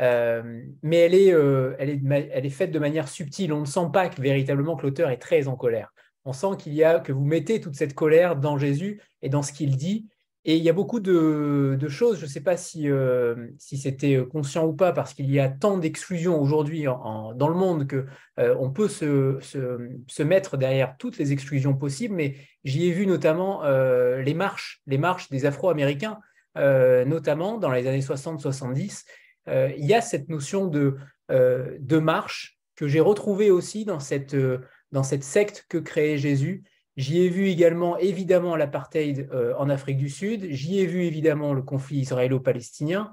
Euh, mais elle est, euh, elle, est, faite de manière subtile. On ne sent pas que, véritablement que l'auteur est très en colère. On sent qu'il y a que vous mettez toute cette colère dans Jésus et dans ce qu'il dit. Et il y a beaucoup de, choses, je ne sais pas si, euh, si c'était conscient ou pas, parce qu'il y a tant d'exclusions aujourd'hui dans le monde que on peut se, se, mettre derrière toutes les exclusions possibles. Mais j'y ai vu notamment les marches, les marches des Afro-Américains, notamment dans les années 60-70, euh, il y a cette notion de, euh, marche que j'ai retrouvée aussi dans cette, euh, dans cette secte que créait Jésus. J'y ai vu également évidemment l'apartheid en Afrique du Sud, j'y ai vu évidemment le conflit israélo-palestinien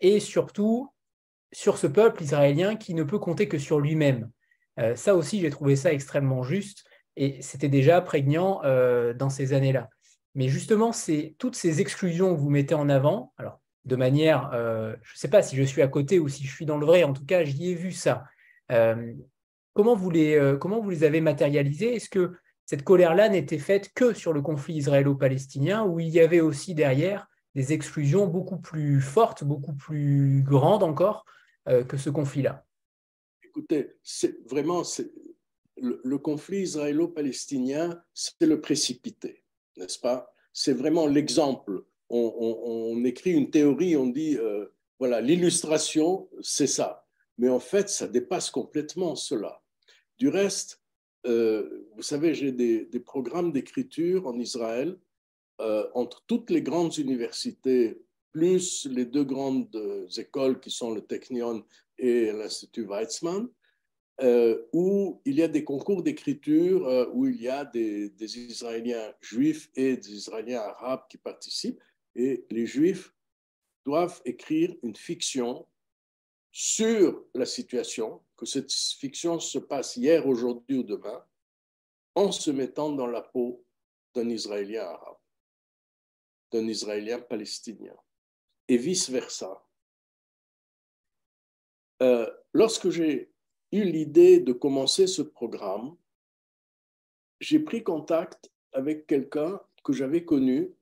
et surtout sur ce peuple israélien qui ne peut compter que sur lui-même. ça aussi, j'ai trouvé ça extrêmement juste et c'était déjà prégnant dans ces années-là. Mais justement, c'est toutes ces exclusions que vous mettez en avant. Alors, de manière, euh, je ne sais pas si je suis à côté ou si je suis dans le vrai, en tout cas, j'y ai vu ça. Euh, comment, vous les, euh, comment vous les avez matérialisés? Est-ce que cette colère-là n'était faite que sur le conflit israélo-palestinien, ou il y avait aussi derrière des exclusions beaucoup plus fortes, beaucoup plus grandes encore que ce conflit-là? Écoutez, c'est vraiment le, le conflit israélo-palestinien, c'est le précipité, n'est-ce pas? C'est vraiment l'exemple on, écrit une théorie, on dit, euh, voilà, l'illustration, c'est ça. Mais en fait, ça dépasse complètement cela. Du reste, euh, vous savez, j'ai des, programmes d'écriture en Israël euh, entre toutes les grandes universités, plus les deux grandes écoles qui sont le Technion et l'Institut Weizmann, où il y a des concours d'écriture, où il y a des, des Israéliens juifs et des Israéliens arabes qui participent et les Juifs doivent écrire une fiction sur la situation, que cette fiction se passe hier, aujourd'hui ou demain, en se mettant dans la peau d'un Israélien arabe, d'un Israélien palestinien, et vice-versa. Euh, lorsque j'ai eu l'idée de commencer ce programme, j'ai pris contact avec quelqu'un que j'avais connu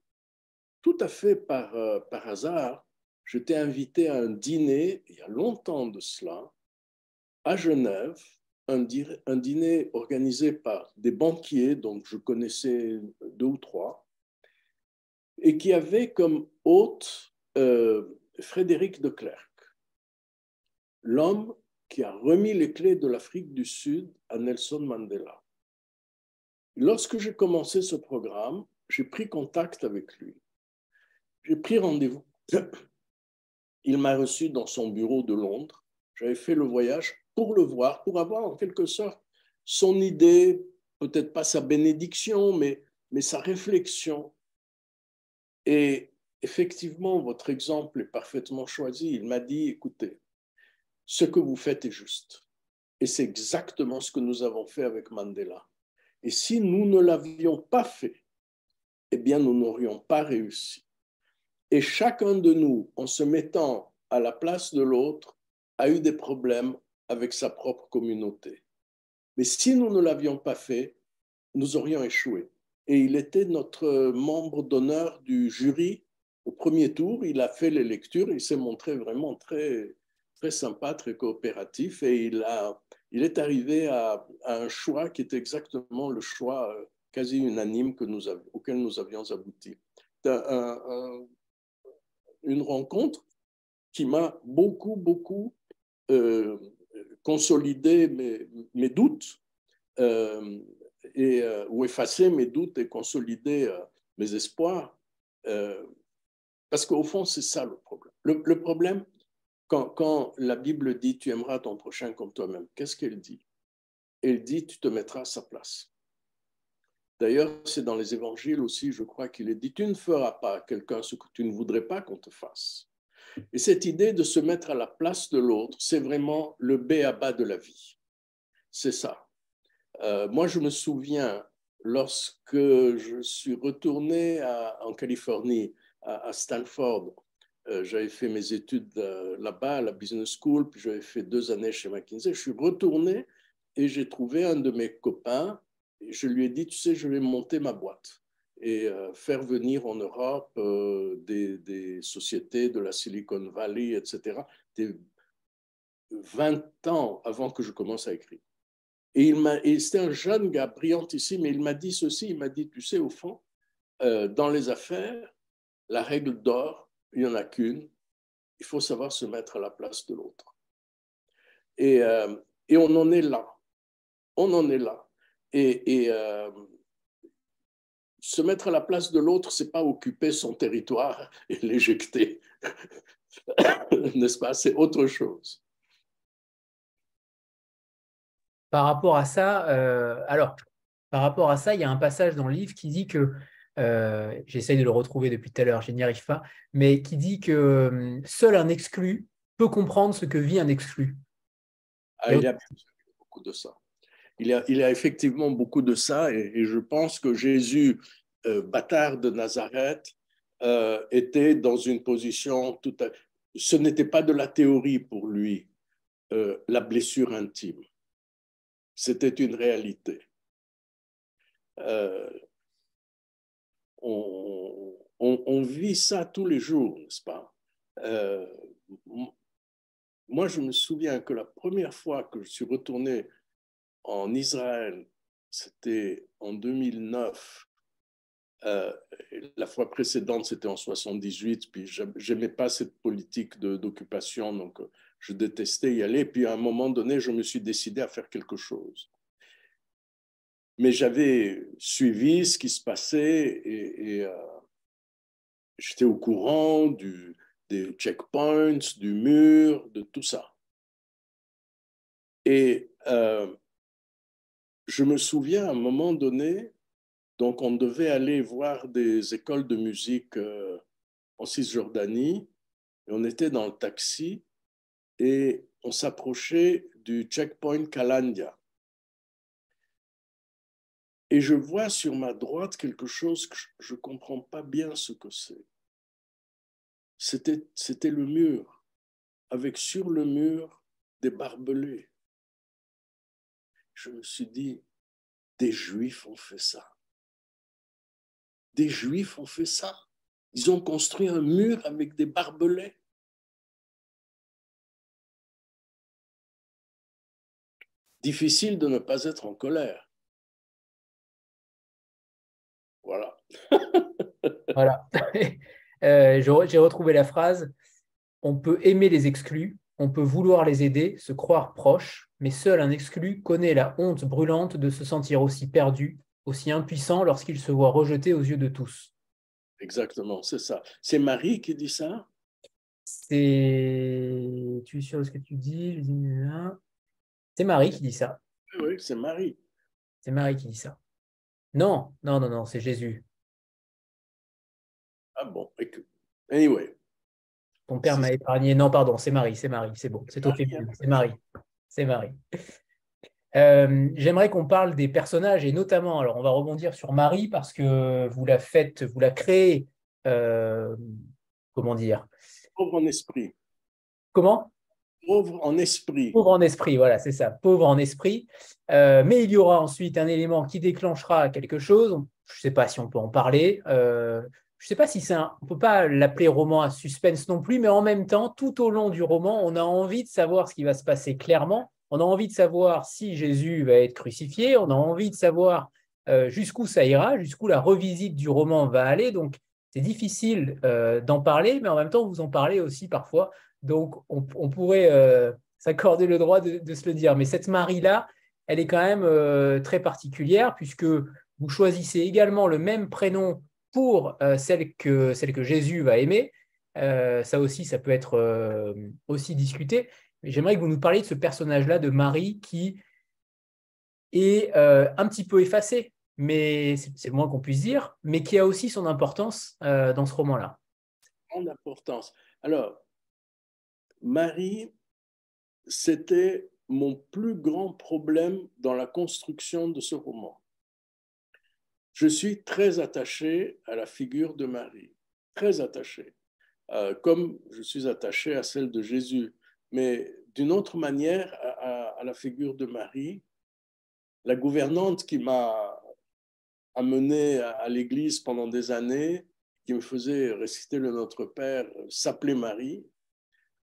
tout à fait par, euh, par hasard, j'étais invité à un dîner, il y a longtemps de cela, à Genève, un, dîner organisé par des banquiers, dont je connaissais deux ou trois, et qui avait comme hôte euh, Frédéric de Klerk, l'homme qui a remis les clés de l'Afrique du Sud à Nelson Mandela. Lorsque j'ai commencé ce programme, j'ai pris contact avec lui. J'ai pris rendez-vous. Il m'a reçu dans son bureau de Londres. J'avais fait le voyage pour le voir, pour avoir en quelque sorte son idée, peut-être pas sa bénédiction, mais, mais sa réflexion. Et effectivement, votre exemple est parfaitement choisi. Il m'a dit, écoutez, ce que vous faites est juste. Et c'est exactement ce que nous avons fait avec Mandela. Et si nous ne l'avions pas fait, eh bien, nous n'aurions pas réussi. Et chacun de nous, en se mettant à la place de l'autre, a eu des problèmes avec sa propre communauté. Mais si nous ne l'avions pas fait, nous aurions échoué. Et il était notre membre d'honneur du jury au premier tour. Il a fait les lectures. Il s'est montré vraiment très, très sympa, très coopératif. Et il, a, il est arrivé à, un choix qui est exactement le choix euh, quasi unanime que nous auquel nous avions abouti. Une rencontre qui m'a beaucoup, beaucoup euh, consolidé mes, doutes euh, et, euh, ou effacer mes doutes et consolider euh, mes espoirs. parce qu'au fond, c'est ça le problème. Le, problème, quand, quand, la Bible dit tu aimeras ton prochain comme toi-même, qu'est-ce qu'elle dit? Elle dit tu te mettras à sa place. D'ailleurs, c'est dans les évangiles aussi, je crois qu'il est dit tu ne feras pas à quelqu'un ce que tu ne voudrais pas qu'on te fasse. Et cette idée de se mettre à la place de l'autre, c'est vraiment le B à bas de la vie. C'est ça. Euh, moi, je me souviens, lorsque je suis retourné en Californie, à, Stanford, euh, j'avais fait mes études euh, là-bas, à la business school, puis j'avais fait deux années chez McKinsey. Je suis retourné et j'ai trouvé un de mes copains. Je lui ai dit, tu sais, je vais monter ma boîte et faire venir en Europe des, des, sociétés de la Silicon Valley, etc. Des 20 ans avant que je commence à écrire. Et, c'était un jeune gars ici, mais il m'a dit ceci, il m'a dit, tu sais, au fond, euh, dans les affaires, la règle d'or, il n'y en a qu'une, il faut savoir se mettre à la place de l'autre. Et, euh, et, on en est là. On en est là. Et, et euh, se mettre à la place de l'autre, c'est pas occuper son territoire et l'éjecter. N'est-ce pas? C'est autre chose. Par rapport à ça, euh, alors, par rapport à ça, il y a un passage dans le livre qui dit que, euh, j'essaye de le retrouver depuis tout à l'heure, je n'y arrive pas, mais qui dit que seul un exclu peut comprendre ce que vit un exclu. Ah, il y a beaucoup de ça. Il y a, effectivement beaucoup de ça, et, je pense que Jésus, bâtard de Nazareth, était dans une position tout à... Ce n'était pas de la théorie pour lui, la blessure intime c'était une réalité. Euh, on, vit ça tous les jours, n'est-ce pas? Euh, Moi, je me souviens que la première fois que je suis retourné en Israël, c'était en 2009. Euh, la fois précédente, c'était en 78, puis j'aimais pas cette politique d'occupation, donc je détestais y aller. Puis à un moment donné, je me suis décidé à faire quelque chose. Mais j'avais suivi ce qui se passait et, euh, j'étais au courant du, des checkpoints, du mur, de tout ça. Et euh, je me souviens à un moment donné, donc on devait aller voir des écoles de musique euh, en Cisjordanie, et on était dans le taxi, et on s'approchait du checkpoint Kalandia. Et je vois sur ma droite quelque chose que je ne comprends pas bien ce que c'est. C'était, c'était le mur, avec sur le mur des barbelés. Je me suis dit, des juifs ont fait ça. Des juifs ont fait ça. Ils ont construit un mur avec des barbelés. difficile de ne pas être en colère. Voilà. voilà. Euh, j'ai retrouvé la phrase On peut aimer les exclus, on peut vouloir les aider, se croire proche, mais seul un exclu connaît la honte brûlante de se sentir aussi perdu, aussi impuissant lorsqu'il se voit rejeté aux yeux de tous. Exactement, c'est ça. C'est Marie qui dit ça? C'est. Tu es sûr de ce que tu dis? C'est Marie qui dit ça. Oui, c'est Marie. C'est Marie qui dit ça. Non, non, non, non, c'est Jésus. Ah bon, anyway. Ton père m'a épargné. Non, pardon, c'est Marie, c'est Marie, c'est bon, c'est au féminin, c'est Marie. C'est Marie. Euh, j'aimerais qu'on parle des personnages et notamment, alors on va rebondir sur Marie parce que vous la faites, vous la créez, euh, comment dire? Pauvre en esprit. Comment? Pauvre en esprit. Pauvre en esprit, voilà, c'est ça, pauvre en esprit. Euh, mais il y aura ensuite un élément qui déclenchera quelque chose. Je ne sais pas si on peut en parler. Je ne sais pas si c'est un. On peut pas l'appeler roman à suspense non plus, mais en même temps, tout au long du roman, on a envie de savoir ce qui va se passer clairement on a envie de savoir si Jésus va être crucifié, on a envie de savoir euh, jusqu'où ça ira, jusqu'où la revisite du roman va aller. Donc, c'est difficile euh, d'en parler, mais en même temps, vous en parlez aussi parfois. Donc, on, pourrait euh, s'accorder le droit de, se le dire. Mais cette Marie-là, elle est quand même très particulière, puisque vous choisissez également le même prénom pour celle, que, celle que Jésus va aimer. ça aussi, ça peut être aussi discuté. J'aimerais que vous nous parliez de ce personnage-là de Marie qui est euh, un petit peu effacé, mais c'est moins qu'on puisse dire, mais qui a aussi son importance euh, dans ce roman-là. Son importance. Alors, Marie, c'était mon plus grand problème dans la construction de ce roman. Je suis très attaché à la figure de Marie, très attaché, euh, comme je suis attaché à celle de Jésus mais d'une autre manière à, la figure de Marie. La gouvernante qui m'a amené à, l'église pendant des années, qui me faisait réciter le Notre Père, s'appelait Marie.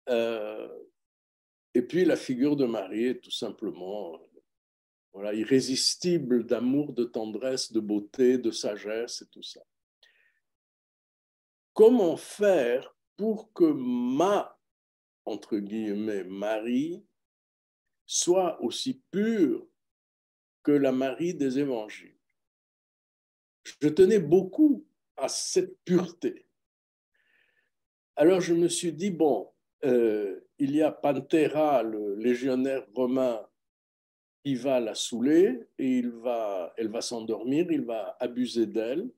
Euh, et puis la figure de Marie est tout simplement irrésistible d'amour, de tendresse, de beauté, de sagesse et tout ça. Comment faire pour que ma entre guillemets, Marie soit aussi pure que la Marie des évangiles? Je tenais beaucoup à cette pureté. Alors je me suis dit, bon, euh, il y a Pantera, le légionnaire romain, qui va la saouler et il va, elle va s'endormir, il va abuser d'elle.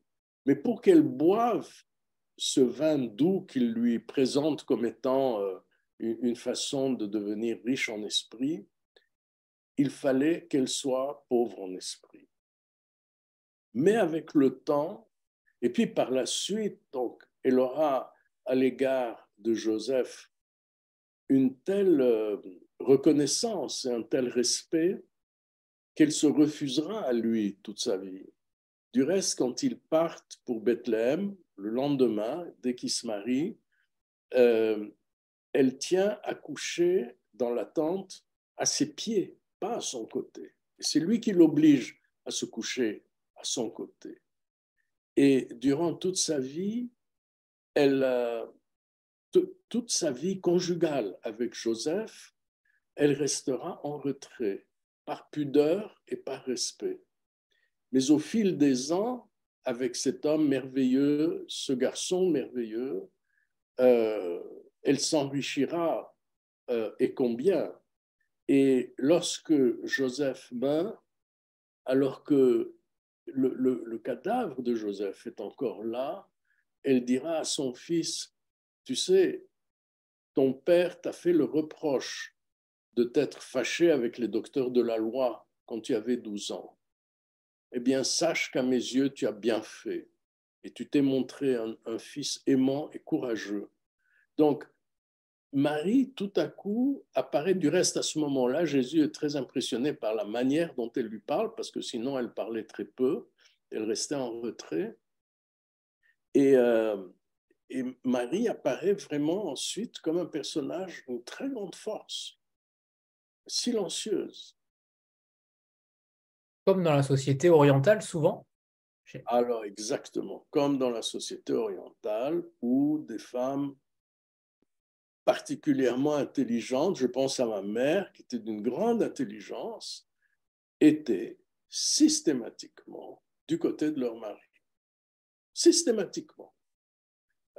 Mais pour qu'elle boive ce vin doux qu'il lui présente comme étant euh, une façon de devenir riche en esprit, il fallait qu'elle soit pauvre en esprit. Mais avec le temps, et puis par la suite, donc, elle aura à l'égard de Joseph une telle euh, reconnaissance et un tel respect qu'elle se refusera à lui toute sa vie. Du reste, quand ils partent pour Bethléem, le lendemain, dès qu'ils se marient, euh, elle tient à coucher dans la tente à ses pieds, pas à son côté. C'est lui qui l'oblige à se coucher à son côté. Et durant toute sa vie, elle, toute sa vie conjugale avec Joseph, elle restera en retrait, par pudeur et par respect. Mais au fil des ans, avec cet homme merveilleux, ce garçon merveilleux, euh, elle s'enrichira euh, et combien? Et lorsque Joseph meurt, alors que le, cadavre de Joseph est encore là, elle dira à son fils, tu sais, ton père t'a fait le reproche de t'être fâché avec les docteurs de la loi quand tu avais 12 ans. Eh bien, sache qu'à mes yeux, tu as bien fait et tu t'es montré un fils aimant et courageux. Donc, Marie, tout à coup, apparaît du reste à ce moment-là. Jésus est très impressionné par la manière dont elle lui parle, parce que sinon elle parlait très peu, elle restait en retrait. Et, euh, et Marie apparaît vraiment ensuite comme un personnage d'une très grande force, silencieuse. Comme dans la société orientale, souvent, Alors exactement, comme dans la société orientale où des femmes particulièrement intelligentes, je pense à ma mère qui était d'une grande intelligence, étaient systématiquement du côté de leur mari. Systématiquement.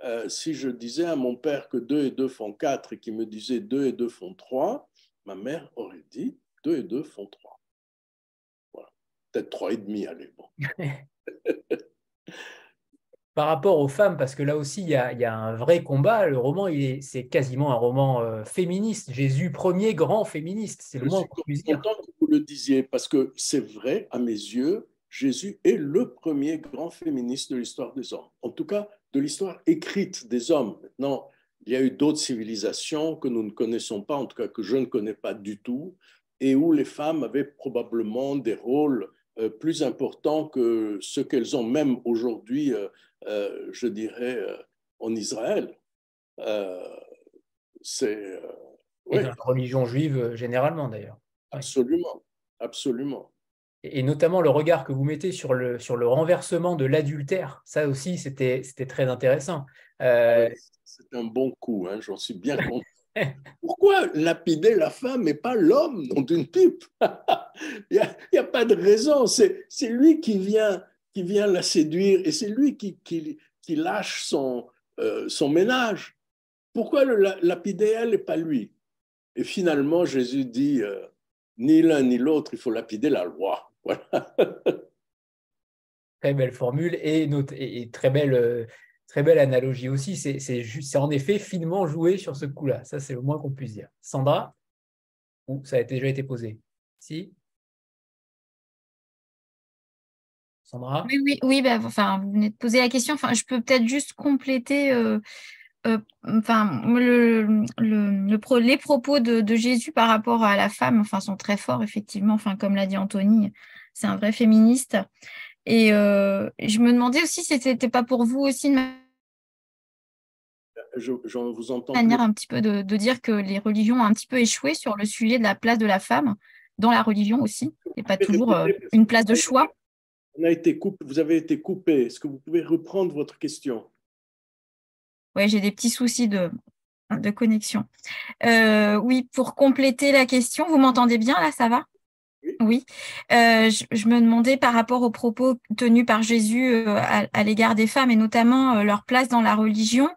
Euh, si je disais à mon père que 2 et 2 font 4 et qu'il me disait 2 et 2 font 3, ma mère aurait dit 2 et 2 font 3. Voilà. Peut-être 3 et demi, allez, bon. Par rapport aux femmes, parce que là aussi, il y a, un vrai combat. Le roman, c'est quasiment un roman euh, féministe. Jésus, premier grand féministe. C'est le moins qu'on puisse dire. que vous le disiez, parce que c'est vrai, à mes yeux, Jésus est le premier grand féministe de l'histoire des hommes. En tout cas, de l'histoire écrite des hommes. Maintenant, il y a eu d'autres civilisations que nous ne connaissons pas, en tout cas que je ne connais pas du tout, et où les femmes avaient probablement des rôles euh, plus importants que ceux qu'elles ont même aujourd'hui, euh, euh, je dirais, en Israël. C'est. Et dans la religion juive généralement d'ailleurs. Absolument, absolument et notamment le regard que vous mettez sur le, sur le renversement de l'adultère, ça aussi, c'était très intéressant. Euh, c'est un bon coup, hein, j'en suis bien content. Pourquoi lapider la femme et pas l'homme dans une pipe? Il n'y a, pas de raison. C'est lui qui vient, qui vient la séduire et c'est lui qui, lâche son, euh, son ménage. Pourquoi lapider elle et pas lui? Et finalement, Jésus dit euh, ni l'un ni l'autre, il faut lapider la loi. très belle formule et, très, belle, euh, très belle analogie aussi. C'est en effet finement joué sur ce coup-là. Ça, c'est le moins qu'on puisse dire. Sandra? Ou ça a déjà été posé Si? Sandra? Oui, oui, bah, enfin, vous venez de poser la question. Enfin, je peux peut-être juste compléter. Euh, euh, le, le, les propos de, Jésus par rapport à la femme, enfin, sont très forts effectivement. Enfin, comme l'a dit Anthony, c'est un vrai féministe. Et euh, je me demandais aussi si c'était pas pour vous aussi je, vous entends manière un petit peu de, dire que les religions ont un petit peu échoué sur le sujet de la place de la femme dans la religion aussi, et pas toujours euh, une place de choix. On a été coupé, vous avez été coupé. Est-ce que vous pouvez reprendre votre question? Oui, j'ai des petits soucis de, de connexion. Euh, oui, pour compléter la question, vous m'entendez bien là, ça va? Oui, euh, je, me demandais par rapport aux propos tenus par Jésus euh, à, l'égard des femmes et notamment euh, leur place dans la religion.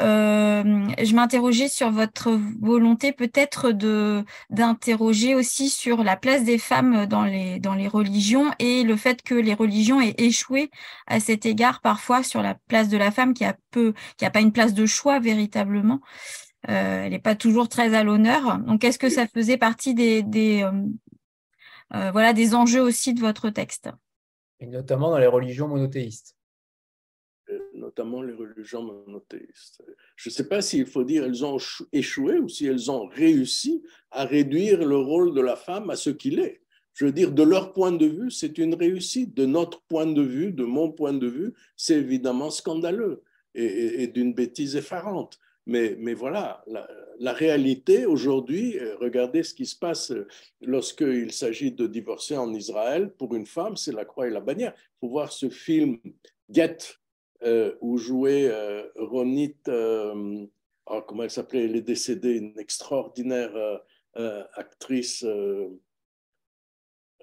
Je m'interrogeais sur votre volonté peut-être de d'interroger aussi sur la place des femmes dans les dans les religions et le fait que les religions aient échoué à cet égard parfois sur la place de la femme qui a peu qui a pas une place de choix véritablement. elle n'est pas toujours très à l'honneur. Donc, est-ce que ça faisait partie des, des, euh, voilà des enjeux aussi de votre texte? Et notamment dans les religions monothéistes. Notamment les religions monothéistes. Je ne sais pas s'il faut dire elles ont échoué ou si elles ont réussi à réduire le rôle de la femme à ce qu'il est. Je veux dire, de leur point de vue, c'est une réussite. De notre point de vue, de mon point de vue, c'est évidemment scandaleux et, d'une bêtise effarante. Mais, mais voilà, la, la réalité aujourd'hui, euh, regardez ce qui se passe euh, lorsqu'il s'agit de divorcer en Israël. Pour une femme, c'est la croix et la bannière. Il faut voir ce film Get, euh, où jouait Ronit, oh, comment elle s'appelait? Elle est décédée, une extraordinaire actrice.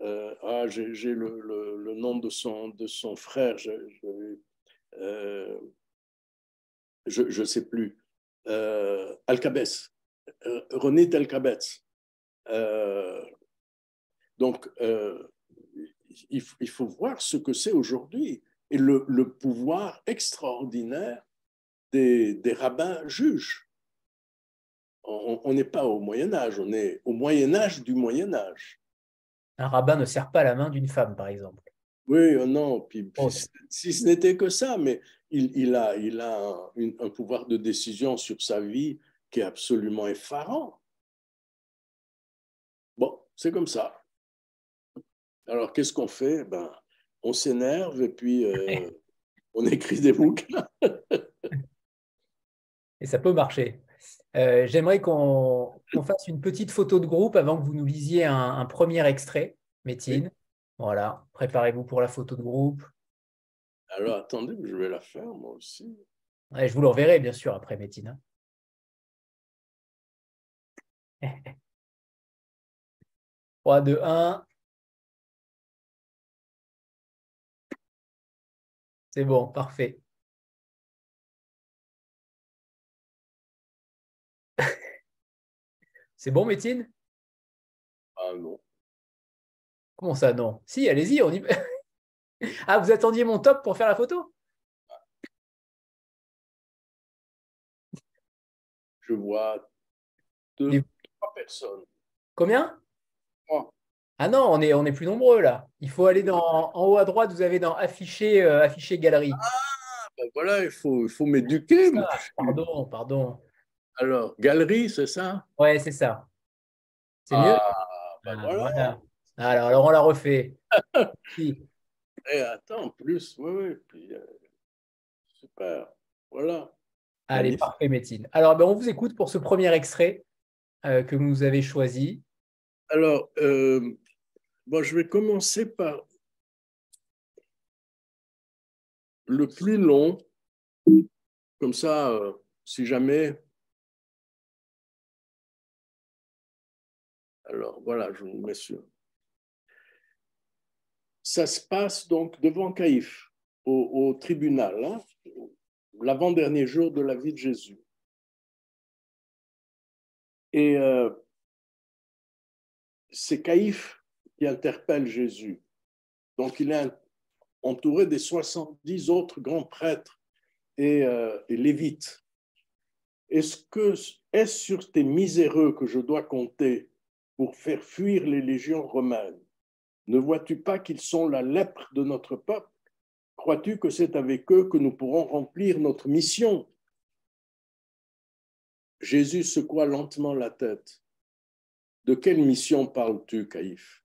ah, j'ai le, nom de son, de son frère, je ne sais plus euh, Alcabès, euh, René Alcabès. Euh, donc, il, faut voir ce que c'est aujourd'hui et le, pouvoir extraordinaire des, rabbins juges. On n'est pas au Moyen Âge, on est au Moyen Âge du Moyen Âge. Un rabbin ne serre pas la main d'une femme, par exemple. Oui, non, puis, oh. si ce n'était que ça, mais il, a, il a un, pouvoir de décision sur sa vie qui est absolument effarant. Bon, c'est comme ça. Alors, qu'est-ce qu'on fait? Ben, On s'énerve et puis euh, on écrit des bouquins. et ça peut marcher. Euh, j'aimerais qu'on fasse une petite photo de groupe avant que vous nous lisiez un, premier extrait, Métine. Voilà, préparez-vous pour la photo de groupe. Alors attendez, je vais la faire moi aussi. je vous le reverrai bien sûr après, Métine. 3, 2, 1. C'est bon, parfait. C'est bon, Métine Ah non. Comment ça, non? Si, allez-y, on y Ah, vous attendiez mon top pour faire la photo? Je vois deux, trois personnes. Combien? Ah non, on est, on est plus nombreux là. Il faut aller dans, en haut à droite, vous avez dans afficher, euh, afficher galerie. Ah, ben voilà, il faut, il faut m'éduquer. Pardon, pardon. Alors, galerie, c'est ça? Ouais, c'est ça. C'est mieux? Ah, ben ah, voilà. Alors, alors, on la refait. Et attends, plus, oui, oui. Puis, euh, super. Voilà. Allez, parfait, Métine. Alors, ben, on vous écoute pour ce premier extrait euh, que vous avez choisi. Alors, euh, bon, je vais commencer par le plus long. Comme ça, si jamais Alors voilà, je vous mets sur. Ça se passe donc devant Caïphe, au, tribunal, hein, l'avant-dernier jour de la vie de Jésus. Et euh, c'est Caïphe interpelle Jésus. Donc il est entouré des 70 autres grands prêtres et, euh, et lévites. Est-ce que est-ce sur tes miséreux que je dois compter pour faire fuir les légions romaines? Ne vois-tu pas qu'ils sont la lèpre de notre peuple? Crois-tu que c'est avec eux que nous pourrons remplir notre mission? Jésus secoua lentement la tête. De quelle mission parles-tu, Caïphe?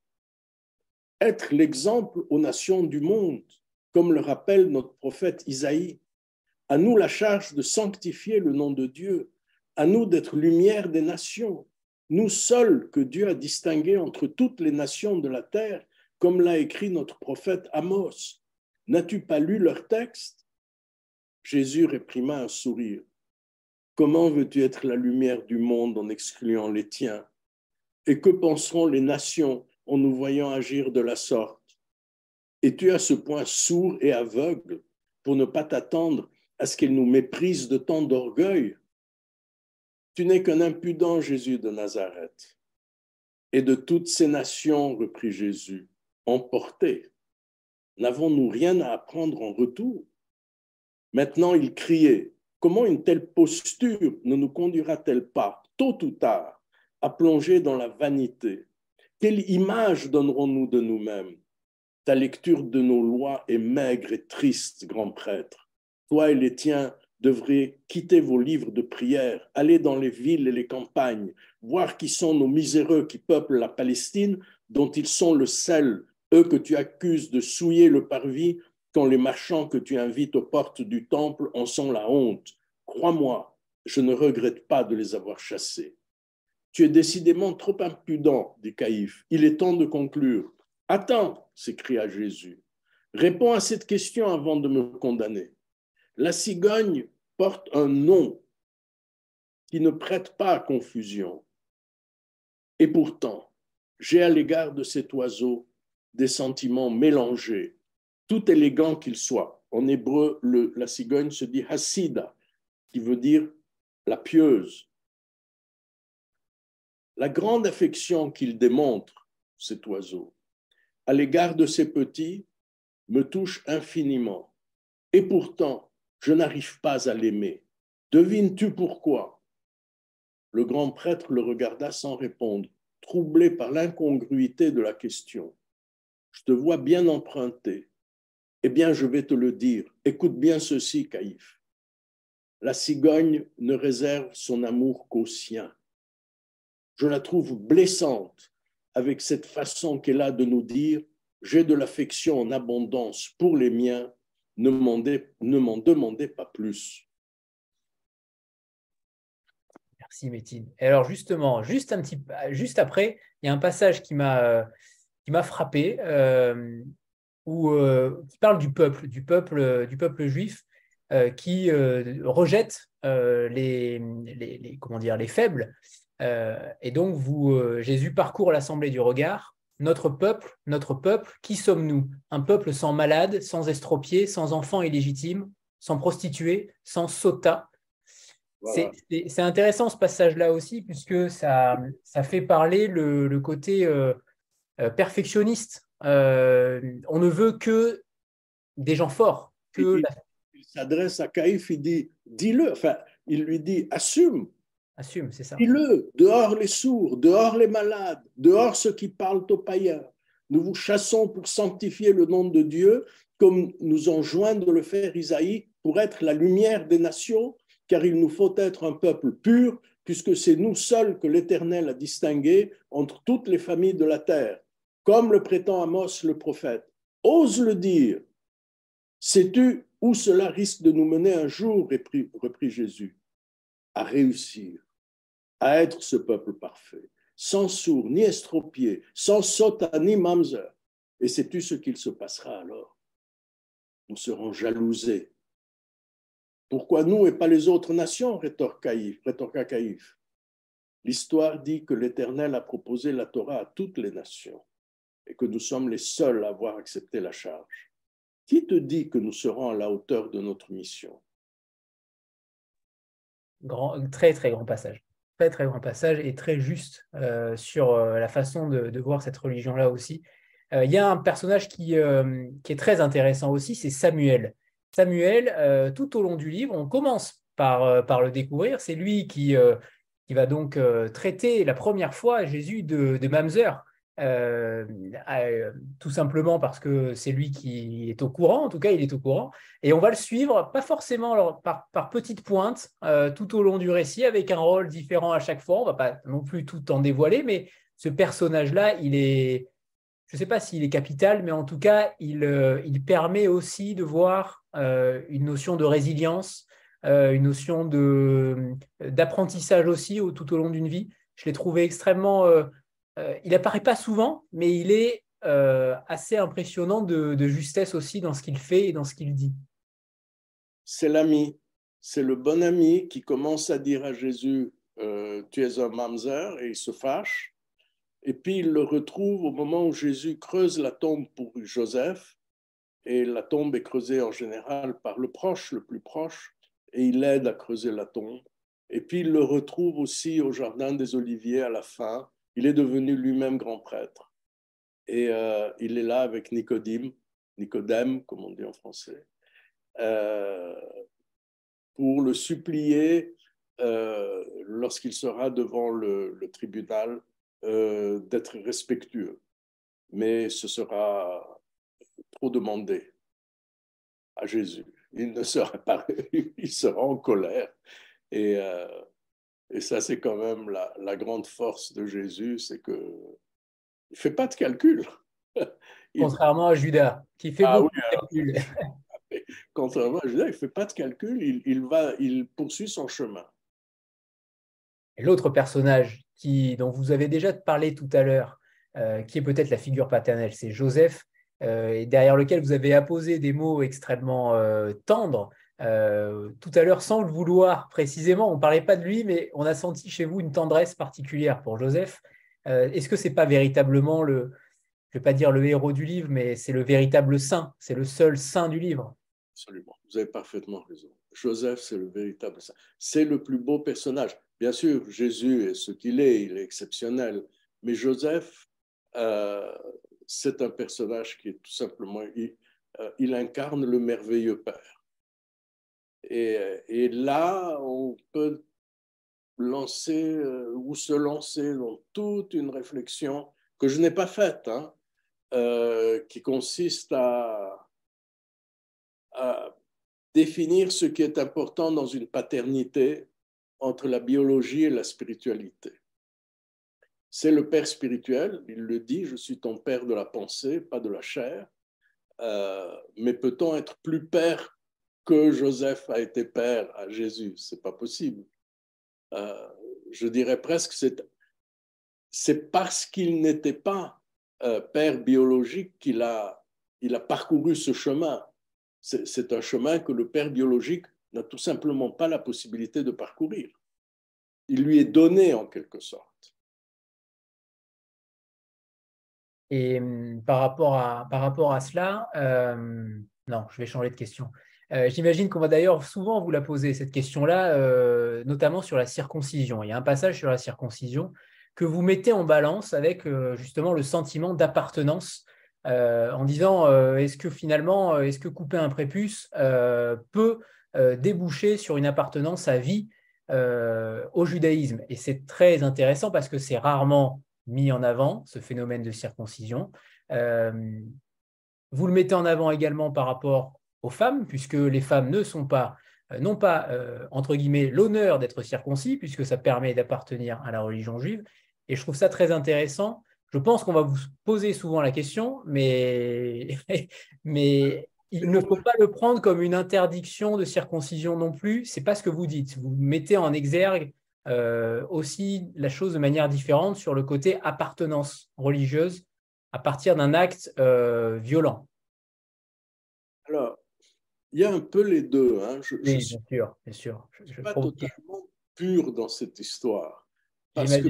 Être l'exemple aux nations du monde, comme le rappelle notre prophète Isaïe. À nous la charge de sanctifier le nom de Dieu, à nous d'être lumière des nations nous seuls que Dieu a distingués entre toutes les nations de la terre, comme l'a écrit notre prophète Amos. N'as-tu pas lu leur texte? Jésus réprima un sourire. Comment veux-tu être la lumière du monde en excluant les tiens? Et que penseront les nations en nous voyant agir de la sorte. Es-tu à ce point sourd et aveugle pour ne pas t'attendre à ce qu'elles nous méprisent de tant d'orgueil? Tu n'es qu'un impudent Jésus de Nazareth. Et de toutes ces nations, reprit Jésus, emportés, n'avons-nous rien à apprendre en retour? Maintenant, il criait, comment une telle posture ne nous conduira-t-elle pas, tôt ou tard, à plonger dans la vanité? Quelle image donnerons-nous de nous-mêmes? Ta lecture de nos lois est maigre et triste, grand prêtre. Toi et les tiens devrez quitter vos livres de prière, aller dans les villes et les campagnes, voir qui sont nos miséreux qui peuplent la Palestine, dont ils sont le sel, eux que tu accuses de souiller le parvis, quand les marchands que tu invites aux portes du temple en sont la honte. Crois-moi, je ne regrette pas de les avoir chassés. Tu es décidément trop impudent, dit Caïphe. Il est temps de conclure. Attends, s'écria Jésus. Réponds à cette question avant de me condamner. La cigogne porte un nom qui ne prête pas à confusion. Et pourtant, j'ai à l'égard de cet oiseau des sentiments mélangés, tout élégant qu'il soit. En hébreu, la cigogne se dit hasida, qui veut dire la pieuse. La grande affection qu'il démontre, cet oiseau, à l'égard de ses petits, me touche infiniment. Et pourtant, je n'arrive pas à l'aimer. Devines-tu pourquoi? Le grand prêtre le regarda sans répondre, troublé par l'incongruité de la question. Je te vois bien emprunté. Eh bien, je vais te le dire. Écoute bien ceci, Caïphe. La cigogne ne réserve son amour qu'aux siens. Je la trouve blessante avec cette façon qu'elle a de nous dire J'ai de l'affection en abondance pour les miens ne m'en demandez pas plus. Merci Métine. Et alors justement, juste un petit, juste après, il y a un passage qui m'a qui m'a frappé. Euh, où, qui parle du peuple, du peuple, du peuple juif, qui rejette les, les, comment dire, les faibles. Et donc, vous, Jésus parcourt l'assemblée du regard. Notre peuple, notre peuple, qui sommes-nous? Un peuple sans malade, sans estropiés, sans enfants illégitimes, sans prostituées, sans sotas. C'est intéressant ce passage-là aussi, puisque ça, ça fait parler le, côté euh, euh, perfectionniste. Euh, on ne veut que des gens forts. Que il, s'adresse à Caïphe, il dit dis-le, enfin, il lui dit assume. Assume. Dis-le, dehors les sourds, dehors les malades, dehors ceux qui parlent aux païens. Nous vous chassons pour sanctifier le nom de Dieu, comme nous enjoint de le faire Isaïe, pour être la lumière des nations car il nous faut être un peuple pur, puisque c'est nous seuls que l'Éternel a distingué entre toutes les familles de la terre, comme le prétend Amos le prophète. Ose le dire. Sais-tu où cela risque de nous mener un jour, reprit, Jésus, à réussir, à être ce peuple parfait, sans sourd, ni estropié, sans sota, ni mamzer. Et sais-tu ce qu'il se passera alors Nous serons jalousés pourquoi nous et pas les autres nations rétorqua Caïphe. L'histoire dit que l'Éternel a proposé la Torah à toutes les nations et que nous sommes les seuls à avoir accepté la charge. Qui te dit que nous serons à la hauteur de notre mission? Grand, Très, très grand passage. Très, très grand passage et très juste euh, sur euh, la façon de, voir cette religion-là aussi. Euh, il y a un personnage qui, qui est très intéressant aussi, c'est Samuel. Samuel, tout au long du livre, on commence par, par le découvrir. C'est lui qui, qui va donc traiter la première fois Jésus de, de Mamzer. Tout simplement parce que c'est lui qui est au courant, en tout cas il est au courant, et on va le suivre, pas forcément par, par petites pointes, tout au long du récit, avec un rôle différent à chaque fois, on va pas non plus tout en dévoiler, mais ce personnage-là, il est, je ne sais pas s'il est capital, mais en tout cas, il, il permet aussi de voir euh, une notion de résilience, euh, une notion d'apprentissage aussi tout au long d'une vie. Je l'ai trouvé extrêmement... Euh, il apparaît pas souvent, mais il est assez impressionnant de, justesse aussi dans ce qu'il fait et dans ce qu'il dit. C'est l'ami, c'est le bon ami qui commence à dire à Jésus, tu es un mamzer, et il se fâche. Et puis il le retrouve au moment où Jésus creuse la tombe pour Joseph et la tombe est creusée en général par le proche, le plus proche, et il aide à creuser la tombe. Et puis il le retrouve aussi au Jardin des Oliviers à la fin. Il est devenu lui-même grand prêtre. Et euh, il est là avec Nicodème, Nicodème, comme on dit en français, euh, pour le supplier euh, lorsqu'il sera devant le, le tribunal d'être respectueux. Mais ce sera trop demander à Jésus. Il ne sera pas, il sera en colère. Et, et ça, c'est quand même la, la, grande force de Jésus, c'est que il fait pas de calcul. Contrairement à Judas, qui fait ah beaucoup de calculs. Contrairement à Judas, il fait pas de calcul, il, il, va, il poursuit son chemin. Et l'autre personnage qui, dont vous avez déjà parlé tout à l'heure, euh, qui est peut-être la figure paternelle, c'est Joseph, euh, et derrière lequel vous avez apposé des mots extrêmement euh, tendres. Euh, tout à l'heure, sans le vouloir précisément, on ne parlait pas de lui, mais on a senti chez vous une tendresse particulière pour Joseph. Est-ce que ce n'est pas véritablement le, je ne vais pas dire le héros du livre, mais c'est le véritable saint, c'est le seul saint du livre? Absolument, vous avez parfaitement raison. Joseph, c'est le véritable saint. C'est le plus beau personnage. Bien sûr, Jésus est ce qu'il est, il est exceptionnel, mais Joseph, c'est un personnage qui est tout simplement, il, euh, incarne le merveilleux Père. Et, là, on peut lancer euh, ou se lancer dans toute une réflexion que je n'ai pas faite, hein, euh, qui consiste à, définir ce qui est important dans une paternité entre la biologie et la spiritualité. C'est le Père spirituel, il le dit, je suis ton Père de la pensée, pas de la chair. Euh, mais peut-on être plus Père que Joseph a été Père à Jésus C'est pas possible. Euh, je dirais presque c'est c'est parce qu'il n'était pas euh, Père biologique qu'il a il a parcouru ce chemin. C'est un chemin que le père biologique n'a tout simplement pas la possibilité de parcourir. Il lui est donné en quelque sorte. Et hum, par rapport à, par rapport à cela, euh, non, je vais changer de question. Euh, j'imagine qu'on va d'ailleurs souvent vous la poser, cette question-là, euh, notamment sur la circoncision. Il y a un passage sur la circoncision que vous mettez en balance avec justement le sentiment d'appartenance en disant est-ce que finalement, est-ce que couper un prépuce peut déboucher sur une appartenance à vie au judaïsme? Et c'est très intéressant parce que c'est rarement mis en avant, ce phénomène de circoncision. Euh, vous le mettez en avant également par rapport aux femmes, puisque les femmes ne sont pas, euh, non pas, euh, entre guillemets, l'honneur d'être circoncis, puisque ça permet d'appartenir à la religion juive. Et je trouve ça très intéressant. Je pense qu'on va vous poser souvent la question, mais, mais il ne faut pas le prendre comme une interdiction de circoncision non plus. C'est pas ce que vous dites. Vous mettez en exergue euh, aussi la chose de manière différente sur le côté appartenance religieuse à partir d'un acte violent. Il y a un peu les deux. Hein. Je, oui, bien sûr, bien sûr. Je ne suis pas totalement pur dans cette histoire. Parce que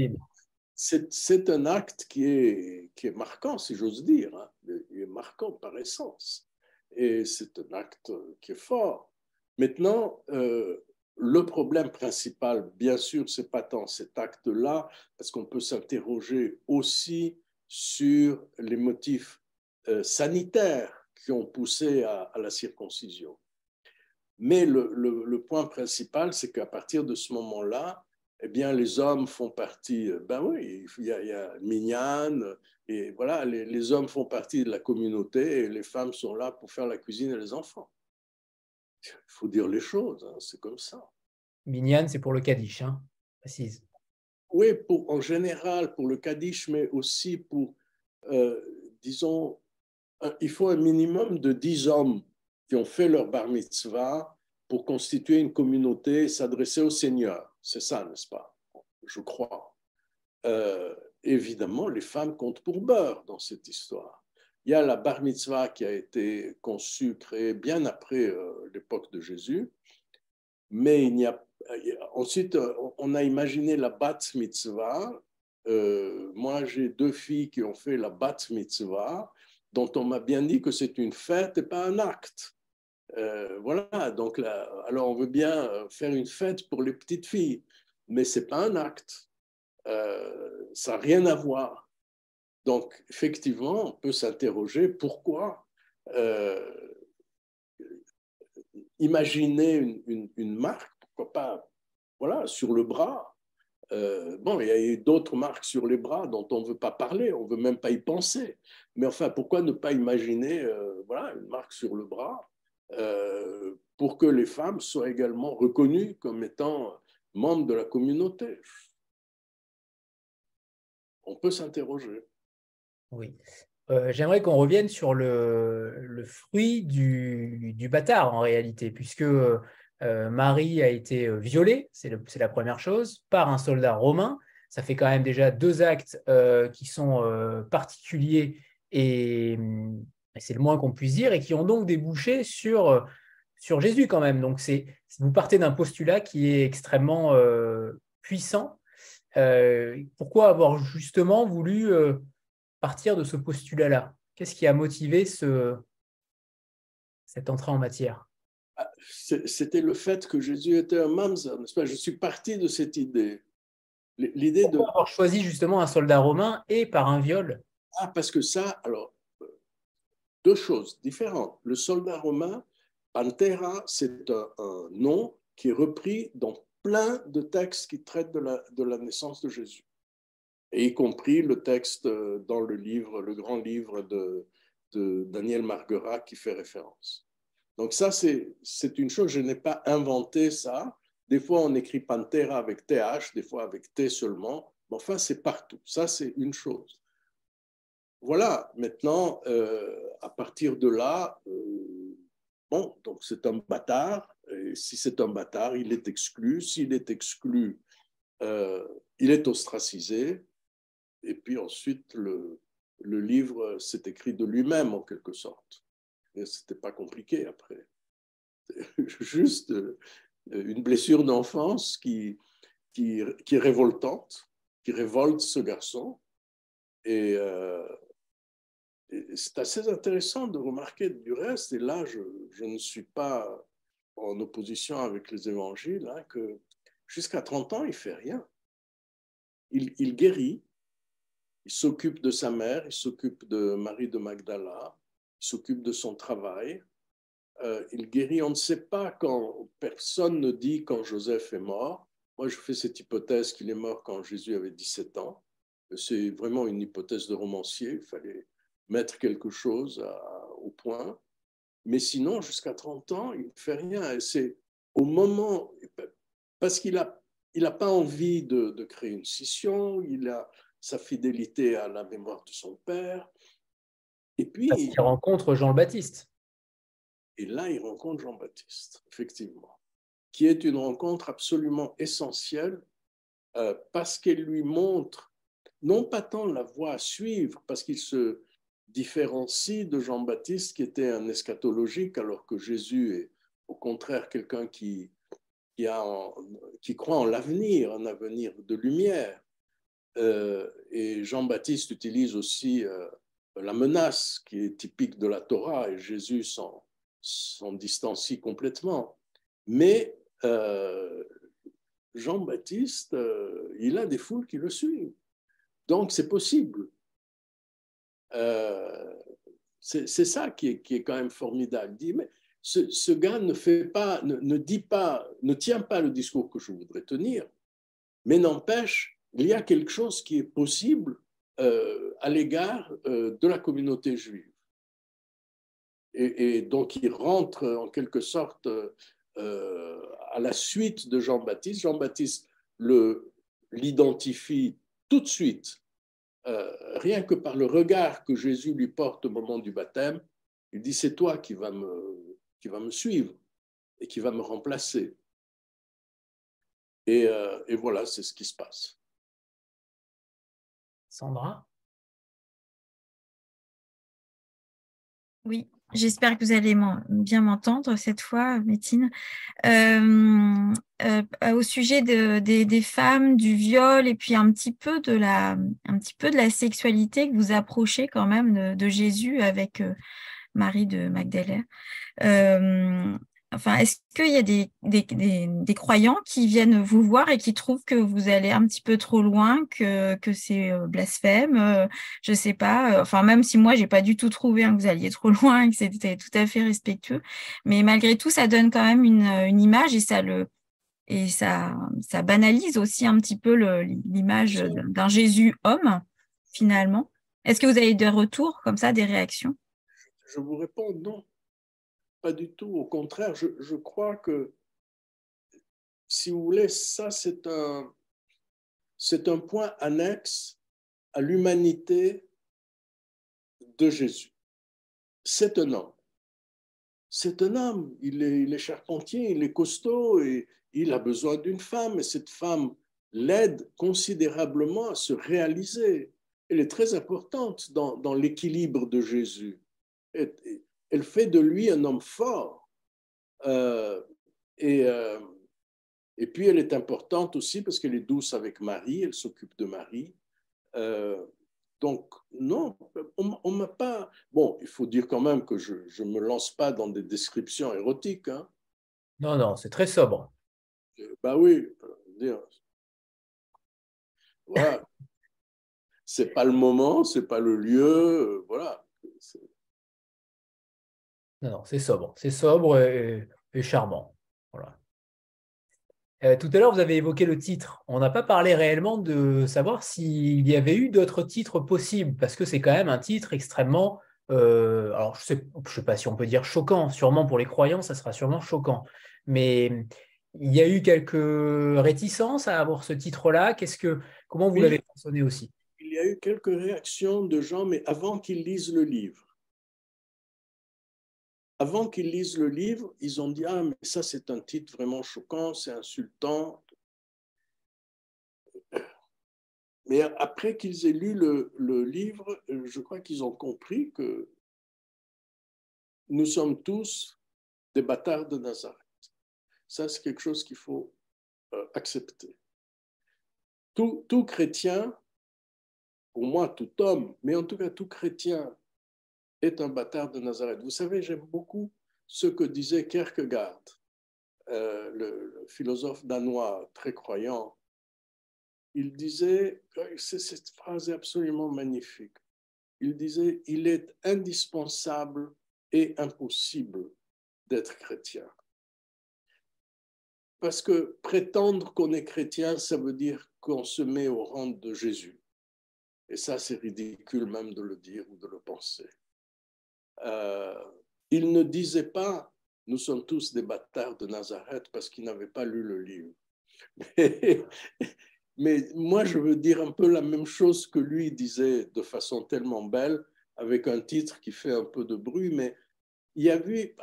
c'est un acte qui est, qui est marquant, si j'ose dire. Hein. Il est marquant par essence. Et c'est un acte qui est fort. Maintenant, euh, le problème principal, bien sûr, c'est pas tant cet acte-là, parce qu'on peut s'interroger aussi sur les motifs euh, sanitaires qui ont poussé à, la circoncision. Mais le, point principal, c'est qu'à partir de ce moment-là, eh bien, les hommes font partie, euh, ben oui, il y a, il et voilà, les, les hommes font partie de la communauté et les femmes sont là pour faire la cuisine et les enfants. Il faut dire les choses, hein, c'est comme ça. Minyan, c'est pour le Kaddish, hein, précise. Oui, pour, en général, pour le Kaddish, mais aussi pour, euh, disons, il faut un minimum de dix hommes qui ont fait leur bar mitzvah pour constituer une communauté et s'adresser au Seigneur. C'est ça, n'est-ce pas? Je crois. Euh, évidemment, les femmes comptent pour beurre dans cette histoire. Il y a la bar mitzvah qui a été conçue, créée bien après euh, l'époque de Jésus, mais il n'y a ensuite on a imaginé la bat mitzvah. Euh, moi, j'ai deux filles qui ont fait la bat mitzvah, dont on m'a bien dit que c'est une fête et pas un acte. Euh, voilà, donc là, alors on veut bien faire une fête pour les petites filles, mais c'est pas un acte. ça n'a rien à voir. Donc, effectivement, on peut s'interroger pourquoi euh, imaginer une, marque, pourquoi pas, voilà, sur le bras. Euh, bon, il y a d'autres marques sur les bras dont on ne veut pas parler, on ne veut même pas y penser. Mais enfin, pourquoi ne pas imaginer euh, voilà, une marque sur le bras pour que les femmes soient également reconnues comme étant membres de la communauté? On peut s'interroger. Oui. Euh, j'aimerais qu'on revienne sur le, fruit du, bâtard en réalité, puisque euh, Marie a été euh, violée, c'est la première chose, par un soldat romain. Ça fait quand même déjà deux actes qui sont particuliers et, c'est le moins qu'on puisse dire, et qui ont donc débouché sur, sur Jésus quand même. Donc vous partez d'un postulat qui est extrêmement puissant. pourquoi avoir justement voulu partir de ce postulat-là? Qu'est-ce qui a motivé ce, cette entrée en matière? C'était le fait que Jésus était un mamzer, n'est-ce pas? Je suis parti de cette idée. L'idée de avoir choisi justement un soldat romain et par un viol? Ah, parce que ça, alors, deux choses différentes. Le soldat romain, Pantera, c'est un, nom qui est repris dans plein de textes qui traitent de la, de la naissance de Jésus et y compris le texte euh, dans le livre, le grand livre de, Daniel Marguerat qui fait référence. Donc ça, c'est une chose, je n'ai pas inventé ça. Des fois, on écrit Pantera avec TH, des fois avec T seulement. Mais enfin, c'est partout. Ça, c'est une chose. Voilà, maintenant, euh, à partir de là, euh, bon, donc c'est un bâtard. Et si c'est un bâtard, il est exclu. S'il est exclu, il est ostracisé et puis ensuite le, le livre s'est écrit de lui-même en quelque sorte. Et c'était pas compliqué après. Juste une blessure d'enfance qui, qui, est révoltante, qui révolte ce garçon. Et, euh, c'est assez intéressant de remarquer du reste, et là je, je ne suis pas en opposition avec les évangiles, hein, que jusqu'à 30 ans, il fait rien. Il, guérit, il s'occupe de sa mère, il s'occupe de Marie de Magdala, s'occupe de son travail. Euh, il guérit, on ne sait pas quand, personne ne dit quand Joseph est mort. Moi, je fais cette hypothèse qu'il est mort quand Jésus avait 17 ans. C'est vraiment une hypothèse de romancier, il fallait mettre quelque chose au point. Mais sinon, jusqu'à 30 ans, il ne fait rien. Et c'est au moment, parce qu'il n'a il pas envie de, de, créer une scission, il a sa fidélité à la mémoire de son père. Et puis. il rencontre Jean le Baptiste. Et là, il rencontre Jean-Baptiste, effectivement, qui est une rencontre absolument essentielle euh, parce qu'elle lui montre non pas tant la voie à suivre, parce qu'il se différencie de Jean-Baptiste qui était un eschatologique, alors que Jésus est au contraire quelqu'un qui, qui, a qui croit en l'avenir, un avenir de lumière. Euh, et Jean-Baptiste utilise aussi euh, la menace qui est typique de la Torah, et Jésus s'en distancie complètement. Mais euh, Jean-Baptiste, euh, il a des foules qui le suivent. Donc c'est possible. Euh, c'est ça qui est, qui est, quand même formidable. Dit, mais ce, gars ne fait pas, ne, dit pas, ne tient pas le discours que je voudrais tenir, mais n'empêche, il y a quelque chose qui est possible à l'égard de la communauté juive et, donc il rentre en quelque sorte euh, à la suite de Jean-Baptiste. Jean-Baptiste l'identifie tout de suite, euh, rien que par le regard que Jésus lui porte au moment du baptême. Il dit, c'est toi qui vas, me, qui va me suivre et qui va me remplacer. Et, euh, et voilà, c'est ce qui se passe. Sandra Oui, J'espère que vous allez bien m'entendre cette fois, Métine. Euh, euh, au sujet de, des, femmes, du viol et puis un petit peu de la, un petit peu de la sexualité que vous approchez quand même de, Jésus avec euh, Marie de Magdalene. Enfin, est-ce qu'il y a des, des, des, croyants qui viennent vous voir et qui trouvent que vous allez un petit peu trop loin, que, que c'est euh, blasphème euh, Je sais pas. Euh, enfin, même si moi, j'ai pas du tout trouvé hein, que vous alliez trop loin et que c'était tout à fait respectueux. Mais malgré tout, ça donne quand même une, une image et ça le et ça, ça banalise aussi un petit peu l'image d'un Jésus homme, finalement. Est-ce que vous avez des retours comme ça, des réactions? Je vous réponds non. Pas du tout. Au contraire, je, crois que, si vous voulez, ça, c'est un, c'est un point annexe à l'humanité de Jésus. C'est un homme. C'est un homme. Il est, charpentier, il est costaud et il a besoin d'une femme. Et cette femme l'aide considérablement à se réaliser. Elle est très importante dans, l'équilibre de Jésus. Elle fait de lui un homme fort. Euh, et, euh, et puis, elle est importante aussi parce qu'elle est douce avec Marie, elle s'occupe de Marie. Euh, donc, non, on ne m'a pas... Bon, il faut dire quand même que je ne me lance pas dans des descriptions érotiques. Hein. Non, non, c'est très sobre. Bah oui, dire. Voilà. c'est pas le moment, c'est pas le lieu, voilà. Non, non, c'est sobre. C'est sobre et, charmant. Voilà. Euh, tout à l'heure, vous avez évoqué le titre. On n'a pas parlé réellement de savoir s'il y avait eu d'autres titres possibles, parce que c'est quand même un titre extrêmement. Euh, alors, je ne sais, je sais pas si on peut dire choquant. Sûrement pour les croyants, ça sera sûrement choquant. Mais il y a eu quelques réticences à avoir ce titre-là. Qu'est-ce que, comment vous l'avez pensé aussi? Il y a eu quelques réactions de gens, mais avant qu'ils lisent le livre avant qu'ils lisent le livre, ils ont dit Ah, mais ça, c'est un titre vraiment choquant, c'est insultant. mais après qu'ils aient lu le, livre, je crois qu'ils ont compris que nous sommes tous des bâtards de Nazareth. Ça, c'est quelque chose qu'il faut euh, accepter. Tout, chrétien, pour moi, tout homme, mais en tout cas tout chrétien, est un bâtard de Nazareth. Vous savez, j'aime beaucoup ce que disait Kierkegaard, euh, le, philosophe danois très croyant. Il disait, cette phrase est absolument magnifique, il disait, il est indispensable et impossible d'être chrétien. Parce que prétendre qu'on est chrétien, ça veut dire qu'on se met au rang de Jésus. Et ça, c'est ridicule même de le dire ou de le penser. Euh, il ne disait pas nous sommes tous des bâtards de Nazareth parce qu'il n'avait pas lu le livre. Mais, moi, je veux dire un peu la même chose que lui disait de façon tellement belle, avec un titre qui fait un peu de bruit, mais il y avait,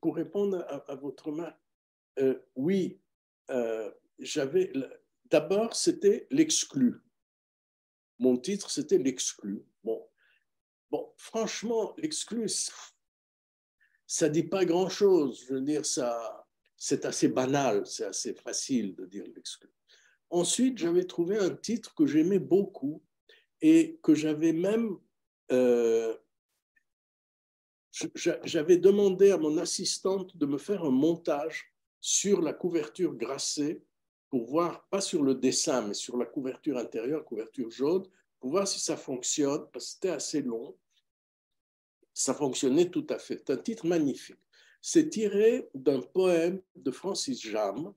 pour répondre à, votre main, euh, oui, euh, j'avais. D'abord, c'était l'exclu. Mon titre, c'était l'exclu. Bon, franchement, l'exclu, ça dit pas grand-chose. Je veux dire, ça, c'est assez banal, c'est assez facile de dire l'exclu. Ensuite, j'avais trouvé un titre que j'aimais beaucoup et que j'avais même euh, j'avais demandé à mon assistante de me faire un montage sur la couverture grassée pour voir, pas sur le dessin, mais sur la couverture intérieure, couverture jaune, voir si ça fonctionne, parce que c'était assez long. Ça fonctionnait tout à fait. C'est un titre magnifique. C'est tiré d'un poème de Francis Jam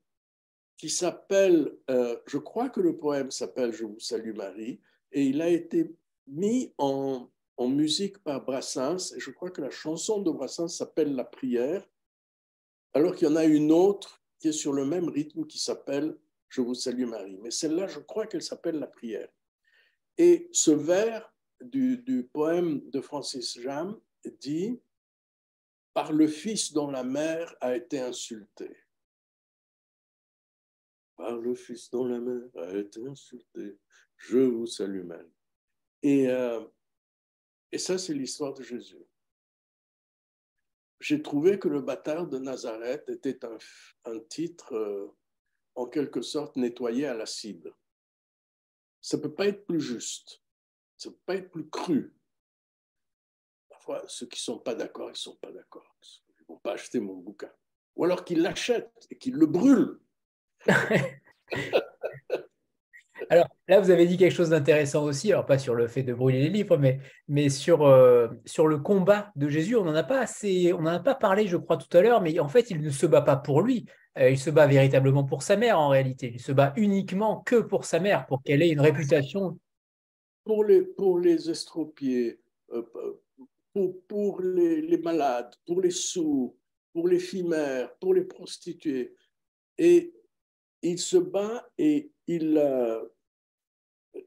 qui s'appelle, euh, je crois que le poème s'appelle Je vous salue Marie, et il a été mis en, en musique par Brassens, et je crois que la chanson de Brassens s'appelle La prière, alors qu'il y en a une autre qui est sur le même rythme qui s'appelle Je vous salue Marie. Mais celle-là, je crois qu'elle s'appelle La prière. Et ce vers du, poème de Francis Jam dit Par le fils dont la mère a été insultée. Par le fils dont la mère a été insultée, je vous salue Marie. Et euh, et ça, c'est l'histoire de Jésus. J'ai trouvé que le bâtard de Nazareth était un, titre euh, en quelque sorte nettoyé à l'acide. Ça ne peut pas être plus juste, ça ne peut pas être plus cru. Parfois, ceux qui ne sont pas d'accord, ils ne sont pas d'accord. Ils ne vont pas acheter mon bouquin. Ou alors qu'ils l'achètent et qu'ils le brûlent. Alors là, vous avez dit quelque chose d'intéressant aussi, alors pas sur le fait de brûler les livres, mais, sur, euh, sur le combat de Jésus. On n'en a pas assez, on n'en a pas parlé, je crois, tout à l'heure, mais en fait, il ne se bat pas pour lui. Euh, il se bat véritablement pour sa mère en réalité. Il se bat uniquement que pour sa mère, pour qu'elle ait une réputation. Pour les, pour les estropiés, euh, pour, pour les, malades, pour les sourds, pour les filles-mères, pour les prostituées. Et il se bat et il,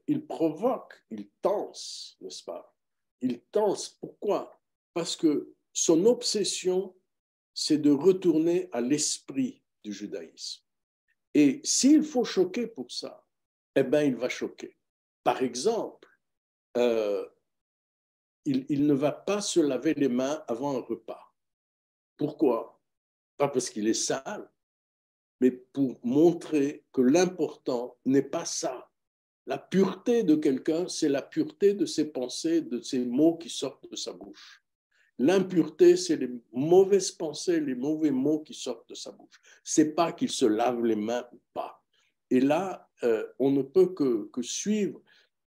il provoque, il tense, n'est-ce pas? Il tense. Pourquoi? Parce que son obsession, c'est de retourner à l'esprit du judaïsme. Et s'il faut choquer pour ça, eh bien, il va choquer. Par exemple, euh, il, il, ne va pas se laver les mains avant un repas. Pourquoi? Pas parce qu'il est sale, mais pour montrer que l'important n'est pas ça. La pureté de quelqu'un, c'est la pureté de ses pensées, de ses mots qui sortent de sa bouche. L'impureté, c'est les mauvaises pensées, les mauvais mots qui sortent de sa bouche. C'est pas qu'il se lave les mains ou pas. Et là, euh, on ne peut que, suivre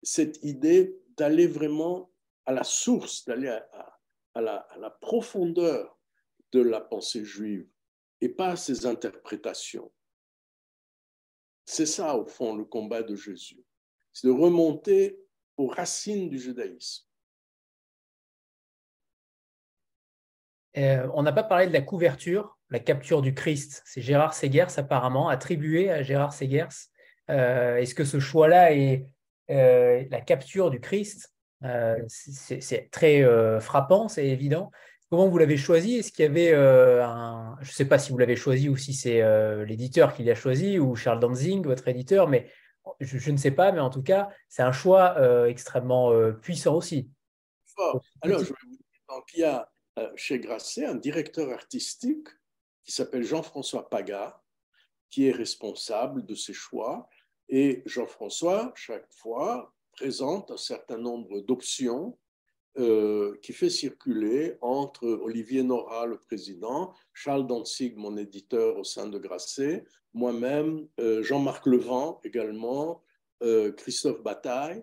cette idée d'aller vraiment à la source, d'aller à, la, à la profondeur de la pensée juive et pas à ses interprétations. C'est ça, au fond, le combat de Jésus c'est de remonter aux racines du judaïsme. Euh, on n'a pas parlé de la couverture, la capture du Christ. C'est Gérard Segers, apparemment, attribué à Gérard Segers. Euh, est-ce que ce choix-là est euh, la capture du Christ C'est très frappant, c'est évident. Comment vous l'avez choisi? Est-ce qu'il y avait un... Je ne sais pas si vous l'avez choisi ou si c'est l'éditeur qui l'a choisi ou Charles Danzing, votre éditeur, mais je, ne sais pas, mais en tout cas, c'est un choix extrêmement puissant aussi. Alors, je vais vous dire, il y a chez Grasset un directeur artistique qui s'appelle Jean-François Paga, qui est responsable de ces choix. Et Jean-François, chaque fois, présente un certain nombre d'options euh, qui fait circuler entre Olivier Nora, le président, Charles Danzig, mon éditeur au sein de Grasset, moi-même, euh, Jean-Marc Levent également, euh, Christophe Bataille.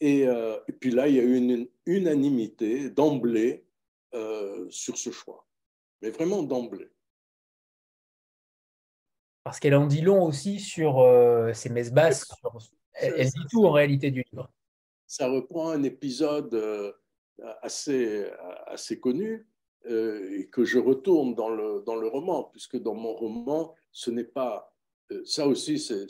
Et, et, puis là, il y a eu une unanimité d'emblée sur ce choix, mais vraiment d'emblée. Parce qu'elle en dit long aussi sur ses messes basses. elle, elle dit tout en réalité du livre. Ça reprend un épisode assez, assez connu euh, et que je retourne dans le, dans le roman, puisque dans mon roman, ce n'est pas... Euh, ça aussi, c'est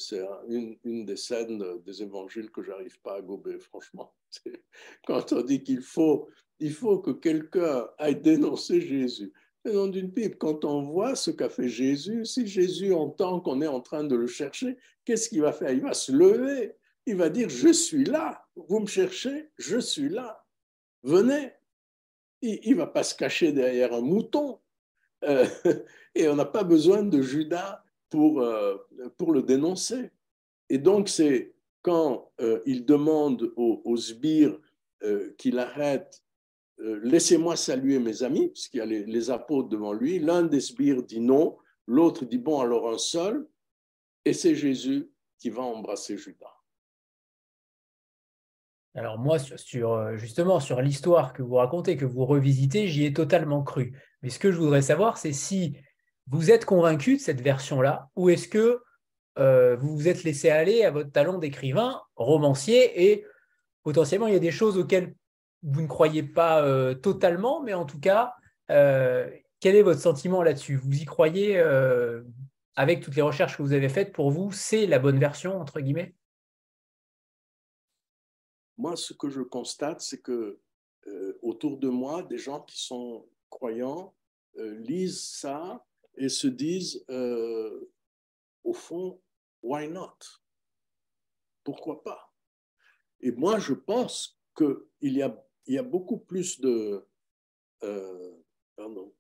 une, une, des scènes des évangiles que j'arrive pas à gober, franchement. Quand on dit qu'il faut, il faut que quelqu'un aille dénoncer Jésus. Le nom d'une pipe, quand on voit ce qu'a fait Jésus, si Jésus entend qu'on est en train de le chercher, qu'est-ce qu'il va faire? Il va se lever, il va dire, je suis là, vous me cherchez, je suis là venez. Il ne va pas se cacher derrière un mouton. Euh, et on n'a pas besoin de Judas pour, euh, pour le dénoncer. Et donc, c'est quand euh, il demande aux, sbires qu'il arrête, laissez-moi saluer mes amis, puisqu'il y a les, les apôtres devant lui. L'un des sbires dit non, l'autre dit bon, alors un seul. Et c'est Jésus qui va embrasser Judas. Alors moi, sur, euh, justement, sur l'histoire que vous racontez, que vous revisitez, j'y ai totalement cru. Mais ce que je voudrais savoir, c'est si vous êtes convaincu de cette version-là, ou est-ce que euh, vous vous êtes laissé aller à votre talent d'écrivain, romancier, et potentiellement il y a des choses auxquelles vous ne croyez pas euh, totalement, mais en tout cas, quel est votre sentiment là-dessus? Vous y croyez avec toutes les recherches que vous avez faites? Pour vous, c'est la bonne version, entre guillemets? Moi, ce que je constate, c'est que euh, autour de moi, des gens qui sont croyants euh, lisent ça et se disent, euh, au fond, why not? Pourquoi pas? Et moi, je pense qu'il y a, il y a beaucoup plus de... pardon.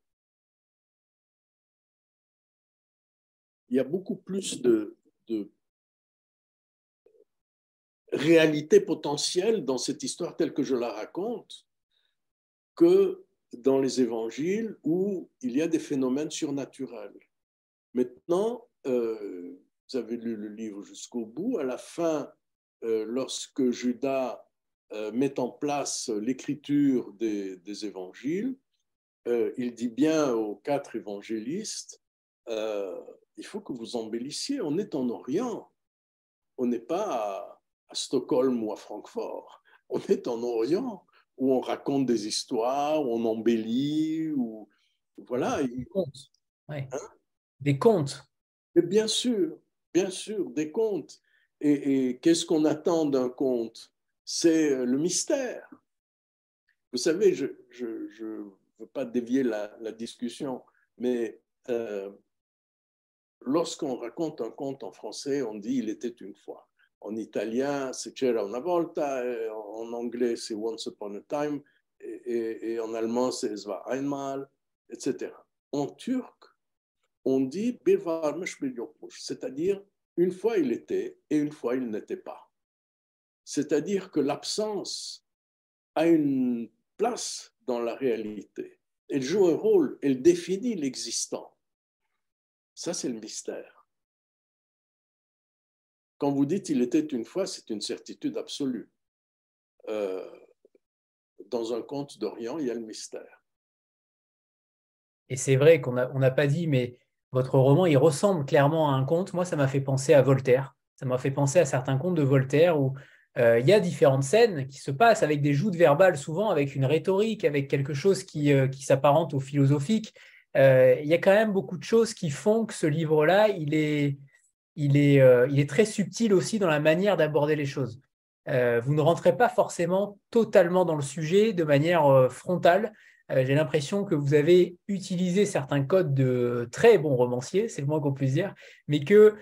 Il y a beaucoup plus de, de réalité potentielle dans cette histoire telle que je la raconte que dans les évangiles où il y a des phénomènes surnaturels. Maintenant, euh, vous avez lu le livre jusqu'au bout, à la fin, euh, lorsque Judas euh, met en place l'écriture des, des, évangiles, il dit bien aux quatre évangélistes, il faut que vous embellissiez, on est en Orient, on n'est pas à, à Stockholm ou à Francfort. On est en Orient où on raconte des histoires, où on embellit, ou voilà. Des contes. Hein? des contes. Et bien sûr, bien sûr, des contes. Et, qu'est-ce qu'on attend d'un conte? C'est le mystère. Vous savez, je ne veux pas dévier la, discussion, mais euh, lorsqu'on raconte un conte en français, on dit il était une fois. En italien, c'est C'era una volta, en anglais, c'est Once upon a time, et, en allemand, c'est Es war einmal, etc. En turc, on dit Bir varmış c'est-à-dire une fois il était et une fois il n'était pas. C'est-à-dire que l'absence a une place dans la réalité. Elle joue un rôle, elle définit l'existant. Ça, c'est le mystère. Quand vous dites il était une fois, c'est une certitude absolue. Euh, dans un conte d'Orient, il y a le mystère. Et c'est vrai qu'on n'a pas dit, mais votre roman, il ressemble clairement à un conte. Moi, ça m'a fait penser à Voltaire. Ça m'a fait penser à certains contes de Voltaire où il y a différentes scènes qui se passent avec des joutes verbales, souvent avec une rhétorique, avec quelque chose qui, euh, qui s'apparente au philosophique. il y a quand même beaucoup de choses qui font que ce livre-là, il est, euh, il est, très subtil aussi dans la manière d'aborder les choses. Euh, vous ne rentrez pas forcément totalement dans le sujet de manière euh, frontale. J'ai l'impression que vous avez utilisé certains codes de très bons romanciers, c'est le moins qu'on puisse dire, mais que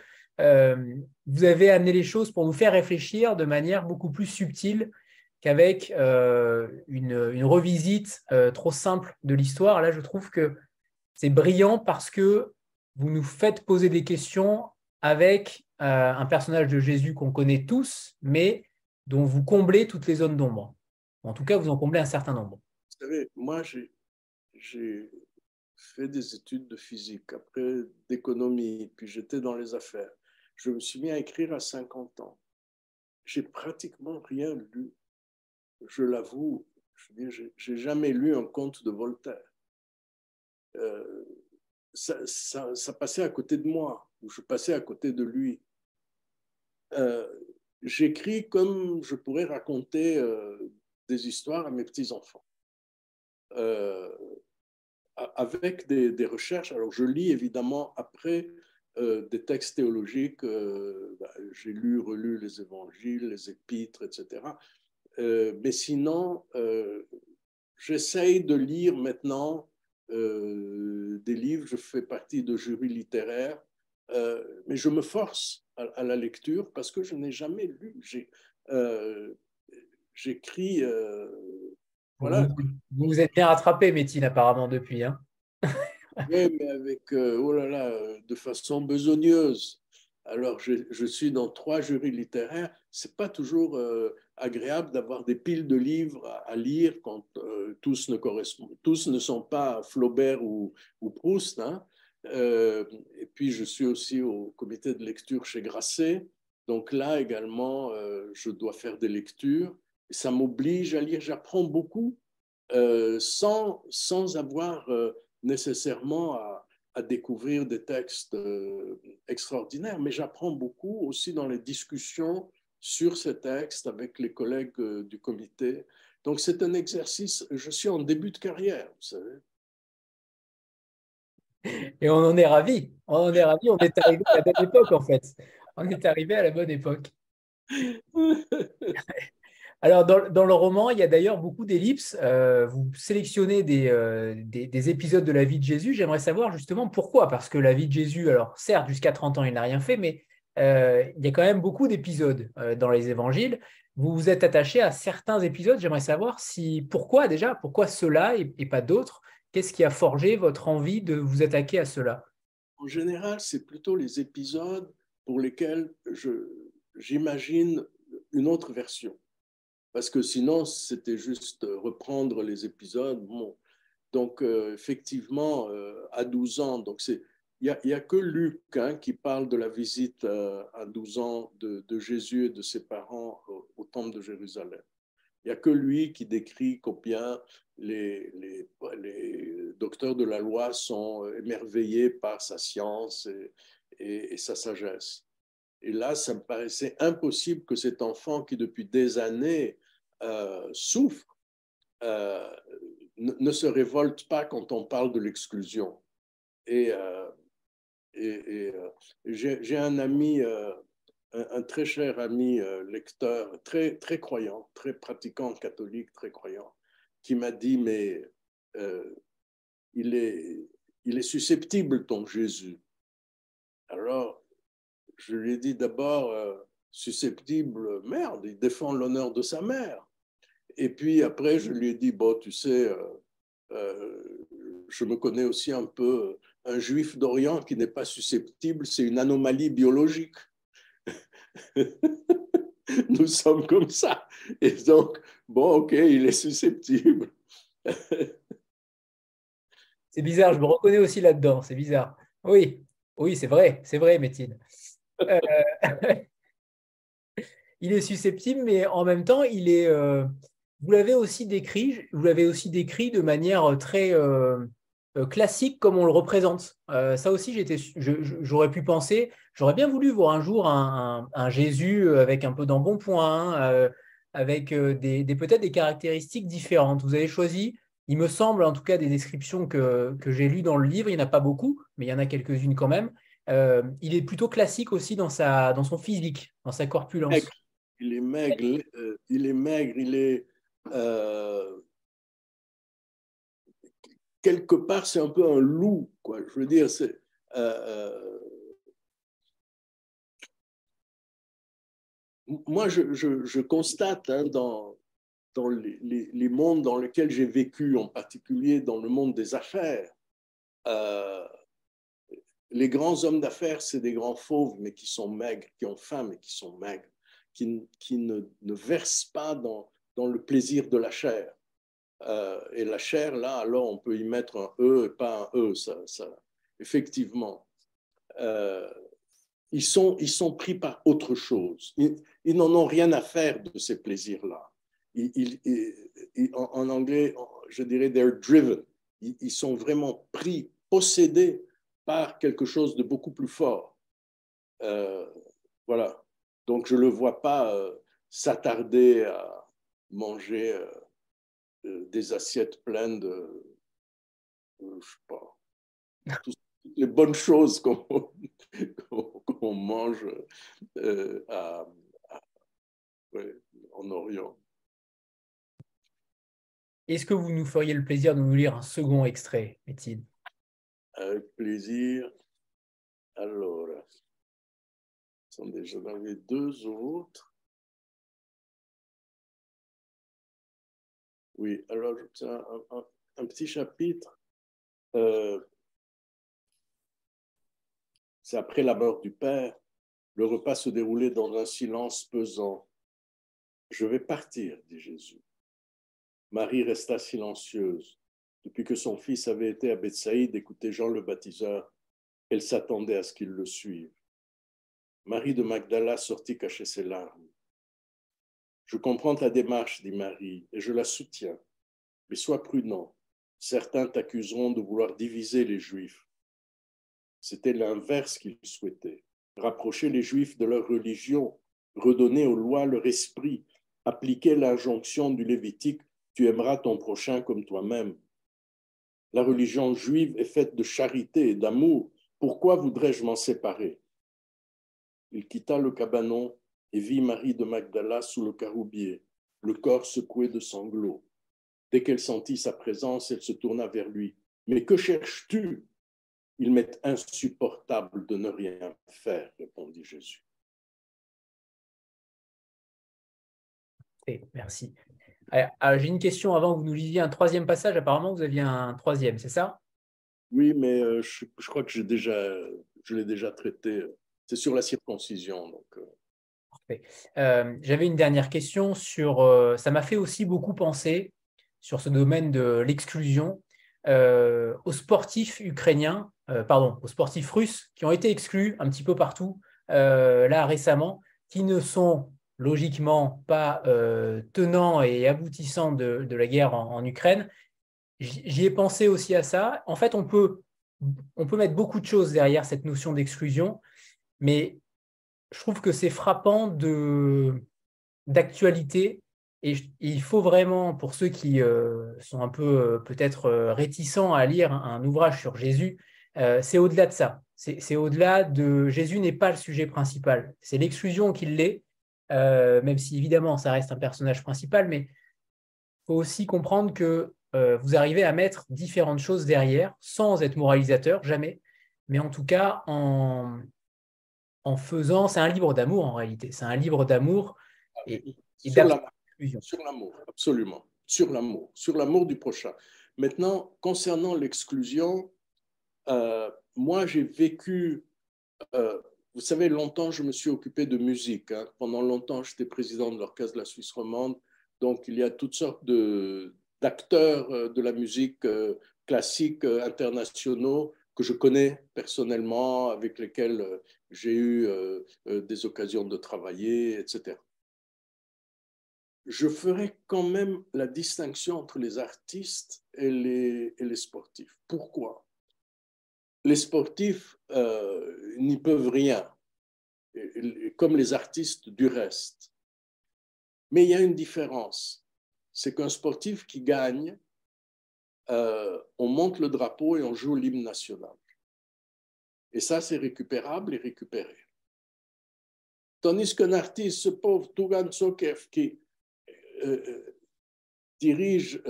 vous avez amené les choses pour nous faire réfléchir de manière beaucoup plus subtile qu'avec une, une, revisite trop simple de l'histoire. Là, je trouve que c'est brillant parce que vous nous faites poser des questions avec un personnage de Jésus qu'on connaît tous, mais dont vous comblez toutes les zones d'ombre. En tout cas, vous en comblez un certain nombre. Vous savez, moi, j'ai fait des études de physique, après d'économie, puis j'étais dans les affaires. Je me suis mis à écrire à 50 ans. J'ai pratiquement rien lu. Je l'avoue, je n'ai jamais lu un conte de Voltaire. Euh, ça, passait à côté de moi, ou je passais à côté de lui. Euh, j'écris comme je pourrais raconter euh, des histoires à mes petits-enfants. Avec des, recherches, alors je lis évidemment après euh, des textes théologiques, bah, j'ai lu, relu les évangiles, les épîtres, etc. mais sinon, j'essaye de lire maintenant des livres, je fais partie de jury littéraire, mais je me force à, la lecture parce que je n'ai jamais lu. Euh, j'écris. Euh, voilà. Vous, vous êtes bien rattrapé, Métine, apparemment, depuis. Hein oui, mais avec, euh, oh là là, de façon besogneuse. Alors, je, suis dans trois jurys littéraires. C'est pas toujours agréable d'avoir des piles de livres à, lire quand tous, ne correspondent, tous ne sont pas Flaubert ou, ou Proust. Hein. Euh, et puis, je suis aussi au comité de lecture chez Grasset. Donc là également, euh, je dois faire des lectures. Et ça m'oblige à lire. J'apprends beaucoup euh, sans, sans avoir nécessairement à, à, découvrir des textes extraordinaires, mais j'apprends beaucoup aussi dans les discussions sur ces textes avec les collègues du comité. Donc c'est un exercice, je suis en début de carrière, vous savez. Et on en est ravi. On en est ravi. On est arrivé à la bonne époque, en fait. On est arrivé à la bonne époque. Alors, dans, le roman, il y a d'ailleurs beaucoup d'ellipses. Euh, vous sélectionnez euh, des, des, épisodes de la vie de Jésus. J'aimerais savoir justement pourquoi. Parce que la vie de Jésus, alors certes, jusqu'à 30 ans, il n'a rien fait, mais euh, il y a quand même beaucoup d'épisodes dans les évangiles. Vous vous êtes attaché à certains épisodes. J'aimerais savoir si pourquoi déjà, pourquoi ceux-là et pas d'autres? Qu'est-ce qui a forgé votre envie de vous attaquer à cela En général, c'est plutôt les épisodes pour lesquels j'imagine une autre version. Parce que sinon, c'était juste reprendre les épisodes. Donc, euh, effectivement, euh, à 12 ans, donc c'est il n'y a, que Luc hein, qui parle de la visite euh, à 12 ans de, Jésus et de ses parents au temple de Jérusalem. Il n'y a que lui qui décrit combien les, docteurs de la loi sont émerveillés par sa science et, sa sagesse. Et là, ça me paraissait impossible que cet enfant qui depuis des années euh, souffre euh, ne, se révolte pas quand on parle de l'exclusion. Et, euh, j'ai un ami un, très cher ami lecteur, très, très croyant, très pratiquant catholique, très croyant, qui m'a dit, mais il, est, il est susceptible, ton Jésus. Alors, je lui ai dit d'abord, susceptible, merde, il défend l'honneur de sa mère. Et puis après, je lui ai dit, bon, tu sais, je me connais aussi un peu, un juif d'Orient qui n'est pas susceptible, c'est une anomalie biologique. Nous sommes comme ça. Et donc, bon, ok, il est susceptible. c'est bizarre, je me reconnais aussi là-dedans, c'est bizarre. Oui, oui, c'est vrai, c'est vrai, Métine. Euh, il est susceptible, mais en même temps, il est. Euh, vous l'avez aussi décrit, vous l'avez aussi décrit de manière très euh, euh, classique comme on le représente. Euh, ça aussi, j'aurais pu penser, j'aurais bien voulu voir un jour un, Jésus avec un peu d'embonpoint, euh, avec des, peut-être des caractéristiques différentes. Vous avez choisi, il me semble en tout cas des descriptions que, j'ai lues dans le livre, il n'y en a pas beaucoup, mais il y en a quelques-unes quand même. il est plutôt classique aussi dans, sa, dans son physique, dans sa corpulence. Il est maigre, il est maigre, il est quelque part, c'est un peu un loup, quoi. Je veux dire. Euh, euh, moi, je, constate hein, dans, dans les, mondes dans lesquels j'ai vécu, en particulier dans le monde des affaires, euh, les grands hommes d'affaires, c'est des grands fauves, mais qui sont maigres, qui ont faim, mais qui sont maigres, qui, qui ne, ne, versent pas dans, dans le plaisir de la chair. Euh, et la chair, là, alors on peut y mettre un E et pas un E, ça, effectivement. Euh, ils, sont, ils sont pris par autre chose. Ils, n'en ont rien à faire de ces plaisirs-là. en, anglais, je dirais, they're driven. Ils, sont vraiment pris, possédés par quelque chose de beaucoup plus fort. Euh, voilà. Donc, je ne le vois pas s'attarder à manger euh, des assiettes pleines de, euh, je sais pas, toutes les bonnes choses qu'on mange euh, en Orient. Est-ce que vous nous feriez le plaisir de nous lire un second extrait, Étienne Avec plaisir. Alors, j'en avais deux autres. Oui, alors tiens un, petit chapitre. Euh, c'est après la mort du Père. Le repas se déroulait dans un silence pesant. Je vais partir, dit Jésus. Marie resta silencieuse. Depuis que son fils avait été à Bethsaïde écouter Jean le baptiseur, elle s'attendait à ce qu'il le suive. Marie de Magdala sortit cacher ses larmes. Je comprends ta démarche, dit Marie, et je la soutiens. Mais sois prudent. Certains t'accuseront de vouloir diviser les Juifs. C'était l'inverse qu'ils souhaitaient. Rapprocher les Juifs de leur religion, redonner aux lois leur esprit, appliquer l'injonction du Lévitique Tu aimeras ton prochain comme toi-même. La religion juive est faite de charité et d'amour. Pourquoi voudrais-je m'en séparer? Il quitta le cabanon et vit Marie de Magdala sous le caroubier, le corps secoué de sanglots. Dès qu'elle sentit sa présence, elle se tourna vers lui. Mais que cherches-tu? Il m'est insupportable de ne rien faire, répondit Jésus. merci. J'ai une question avant que vous nous lisiez un troisième passage. Apparemment, vous aviez un troisième, c'est ça? Oui, mais euh, je, crois que déjà, je l'ai déjà traité. C'est sur la circoncision. Donc, euh. J'avais une dernière question sur. Euh, ça m'a fait aussi beaucoup penser sur ce domaine de l'exclusion euh, aux sportifs ukrainiens, pardon, aux sportifs russes qui ont été exclus un petit peu partout là récemment, qui ne sont logiquement pas tenants et aboutissants de, la guerre en, en Ukraine. J'y ai pensé aussi à ça. En fait, on peut, on peut mettre beaucoup de choses derrière cette notion d'exclusion, mais je trouve que c'est frappant de d'actualité et, il faut vraiment, pour ceux qui euh, sont un peu euh, peut-être euh, réticents à lire un, ouvrage sur Jésus, c'est au-delà de ça. C'est au-delà de Jésus n'est pas le sujet principal. C'est l'exclusion qui l'est, même si évidemment ça reste un personnage principal, mais faut aussi comprendre que vous arrivez à mettre différentes choses derrière sans être moralisateur, jamais, mais en tout cas en, en faisant. C'est un livre d'amour en réalité. C'est un livre d'amour et, sur l'amour, absolument. Sur l'amour, sur l'amour du prochain. Maintenant, concernant l'exclusion, euh, moi j'ai vécu, euh, vous savez, longtemps je me suis occupé de musique. Hein. Pendant longtemps, j'étais président de l'Orchestre de la Suisse romande. Donc il y a toutes sortes de, d'acteurs euh, de la musique classique internationaux que je connais personnellement, avec lesquels euh, j'ai eu euh, euh, des occasions de travailler, etc. Je ferai quand même la distinction entre les artistes et les, et les sportifs. Pourquoi? Les sportifs n'y peuvent rien, comme les artistes du reste. Mais il y a une différence. C'est qu'un sportif qui gagne euh, on monte le drapeau et on joue l'hymne national. Et ça, c'est récupérable et récupéré. Tandis qu'un artiste, ce pauvre Tougan Sokev, qui euh, euh, dirige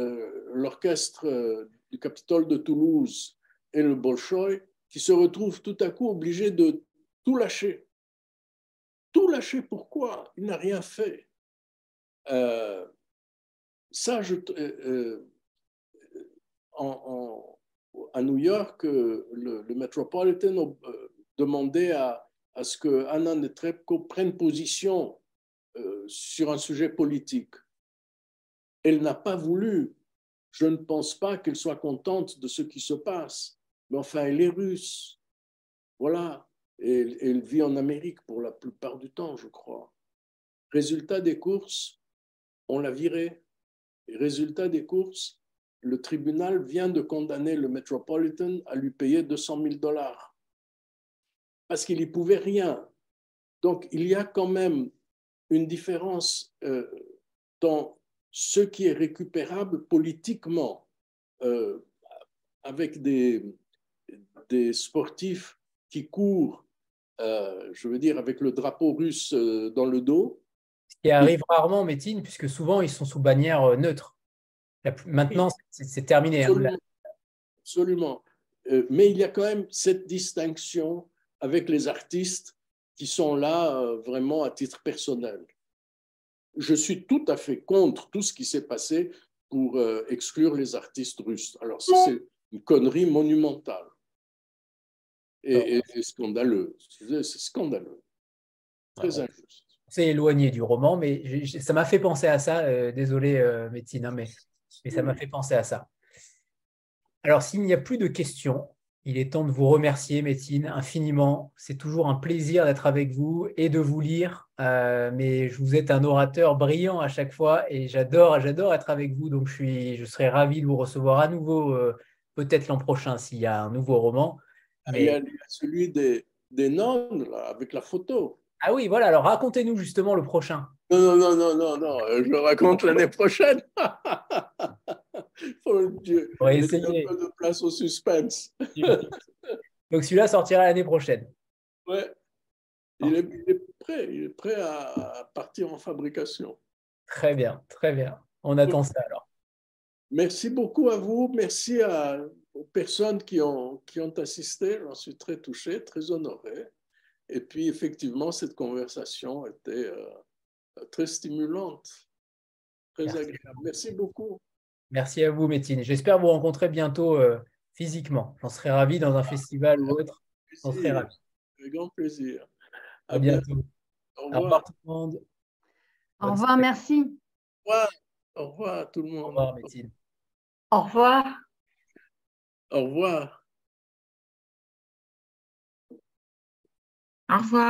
l'orchestre du Capitole de Toulouse et le Bolchoï, qui se retrouve tout à coup obligé de tout lâcher tout lâché. Pourquoi? Il n'a rien fait. Ça, je, à New York, le, le Metropolitan demandait à, à ce que Anna Netrebko prenne position sur un sujet politique. Elle n'a pas voulu. Je ne pense pas qu'elle soit contente de ce qui se passe. Mais enfin, elle est russe. Voilà. Et elle vit en Amérique pour la plupart du temps, je crois. Résultat des courses, on l'a viré. résultat des courses, le tribunal vient de condamner le Metropolitan à lui payer 200 000 dollars. Parce qu'il n'y pouvait rien. Donc, il y a quand même une différence euh, dans ce qui est récupérable politiquement euh, avec des, sportifs qui courent, euh, je veux dire, avec le drapeau russe dans le dos. Ce qui arrive rarement, Métine, puisque souvent ils sont sous bannière neutre. Maintenant, c'est terminé. Hein, absolument. absolument. mais il y a quand même cette distinction avec les artistes qui sont là euh, vraiment à titre personnel. Je suis tout à fait contre tout ce qui s'est passé pour euh, exclure les artistes russes. Alors, c'est une connerie monumentale et, scandaleux. C'est scandaleux. Très injuste. C'est éloigné du roman, mais ça m'a fait penser à ça. Euh, désolé, Métine, hein, mais, mais ça m'a fait penser à ça. Alors, s'il n'y a plus de questions, il est temps de vous remercier, Métine, infiniment. C'est toujours un plaisir d'être avec vous et de vous lire. Euh, mais vous êtes un orateur brillant à chaque fois et j'adore, j'adore être avec vous. Donc, je, suis, je serais ravi de vous recevoir à nouveau, euh, peut-être l'an prochain s'il y a un nouveau roman. Il, y a, celui des, des nonnes, avec la photo. Ah oui, voilà. Alors, racontez-nous justement le prochain. Non, non, non, non, non, je le raconte l'année prochaine. oh Dieu. On va essayer. Un peu de place au suspense. Donc celui-là sortira l'année prochaine. Ouais. Il est, il est, prêt, il est prêt à, partir en fabrication. Très bien, très bien. On attend ça alors. Merci beaucoup à vous. Merci à, aux personnes qui ont, qui ont assisté. J'en suis très touché, très honoré. Et puis, effectivement, cette conversation était euh, très stimulante, très agréable. Merci beaucoup. Merci à vous, Métine. J'espère vous rencontrer bientôt euh, physiquement. J'en serais ravi dans un festival ou autre. J'en serais ravi. Avec grand plaisir. À, bientôt. Au revoir. tout le monde. Au revoir, merci. Au revoir. Au revoir tout le monde. Au revoir, Métine. Au revoir. Au revoir. Au revoir.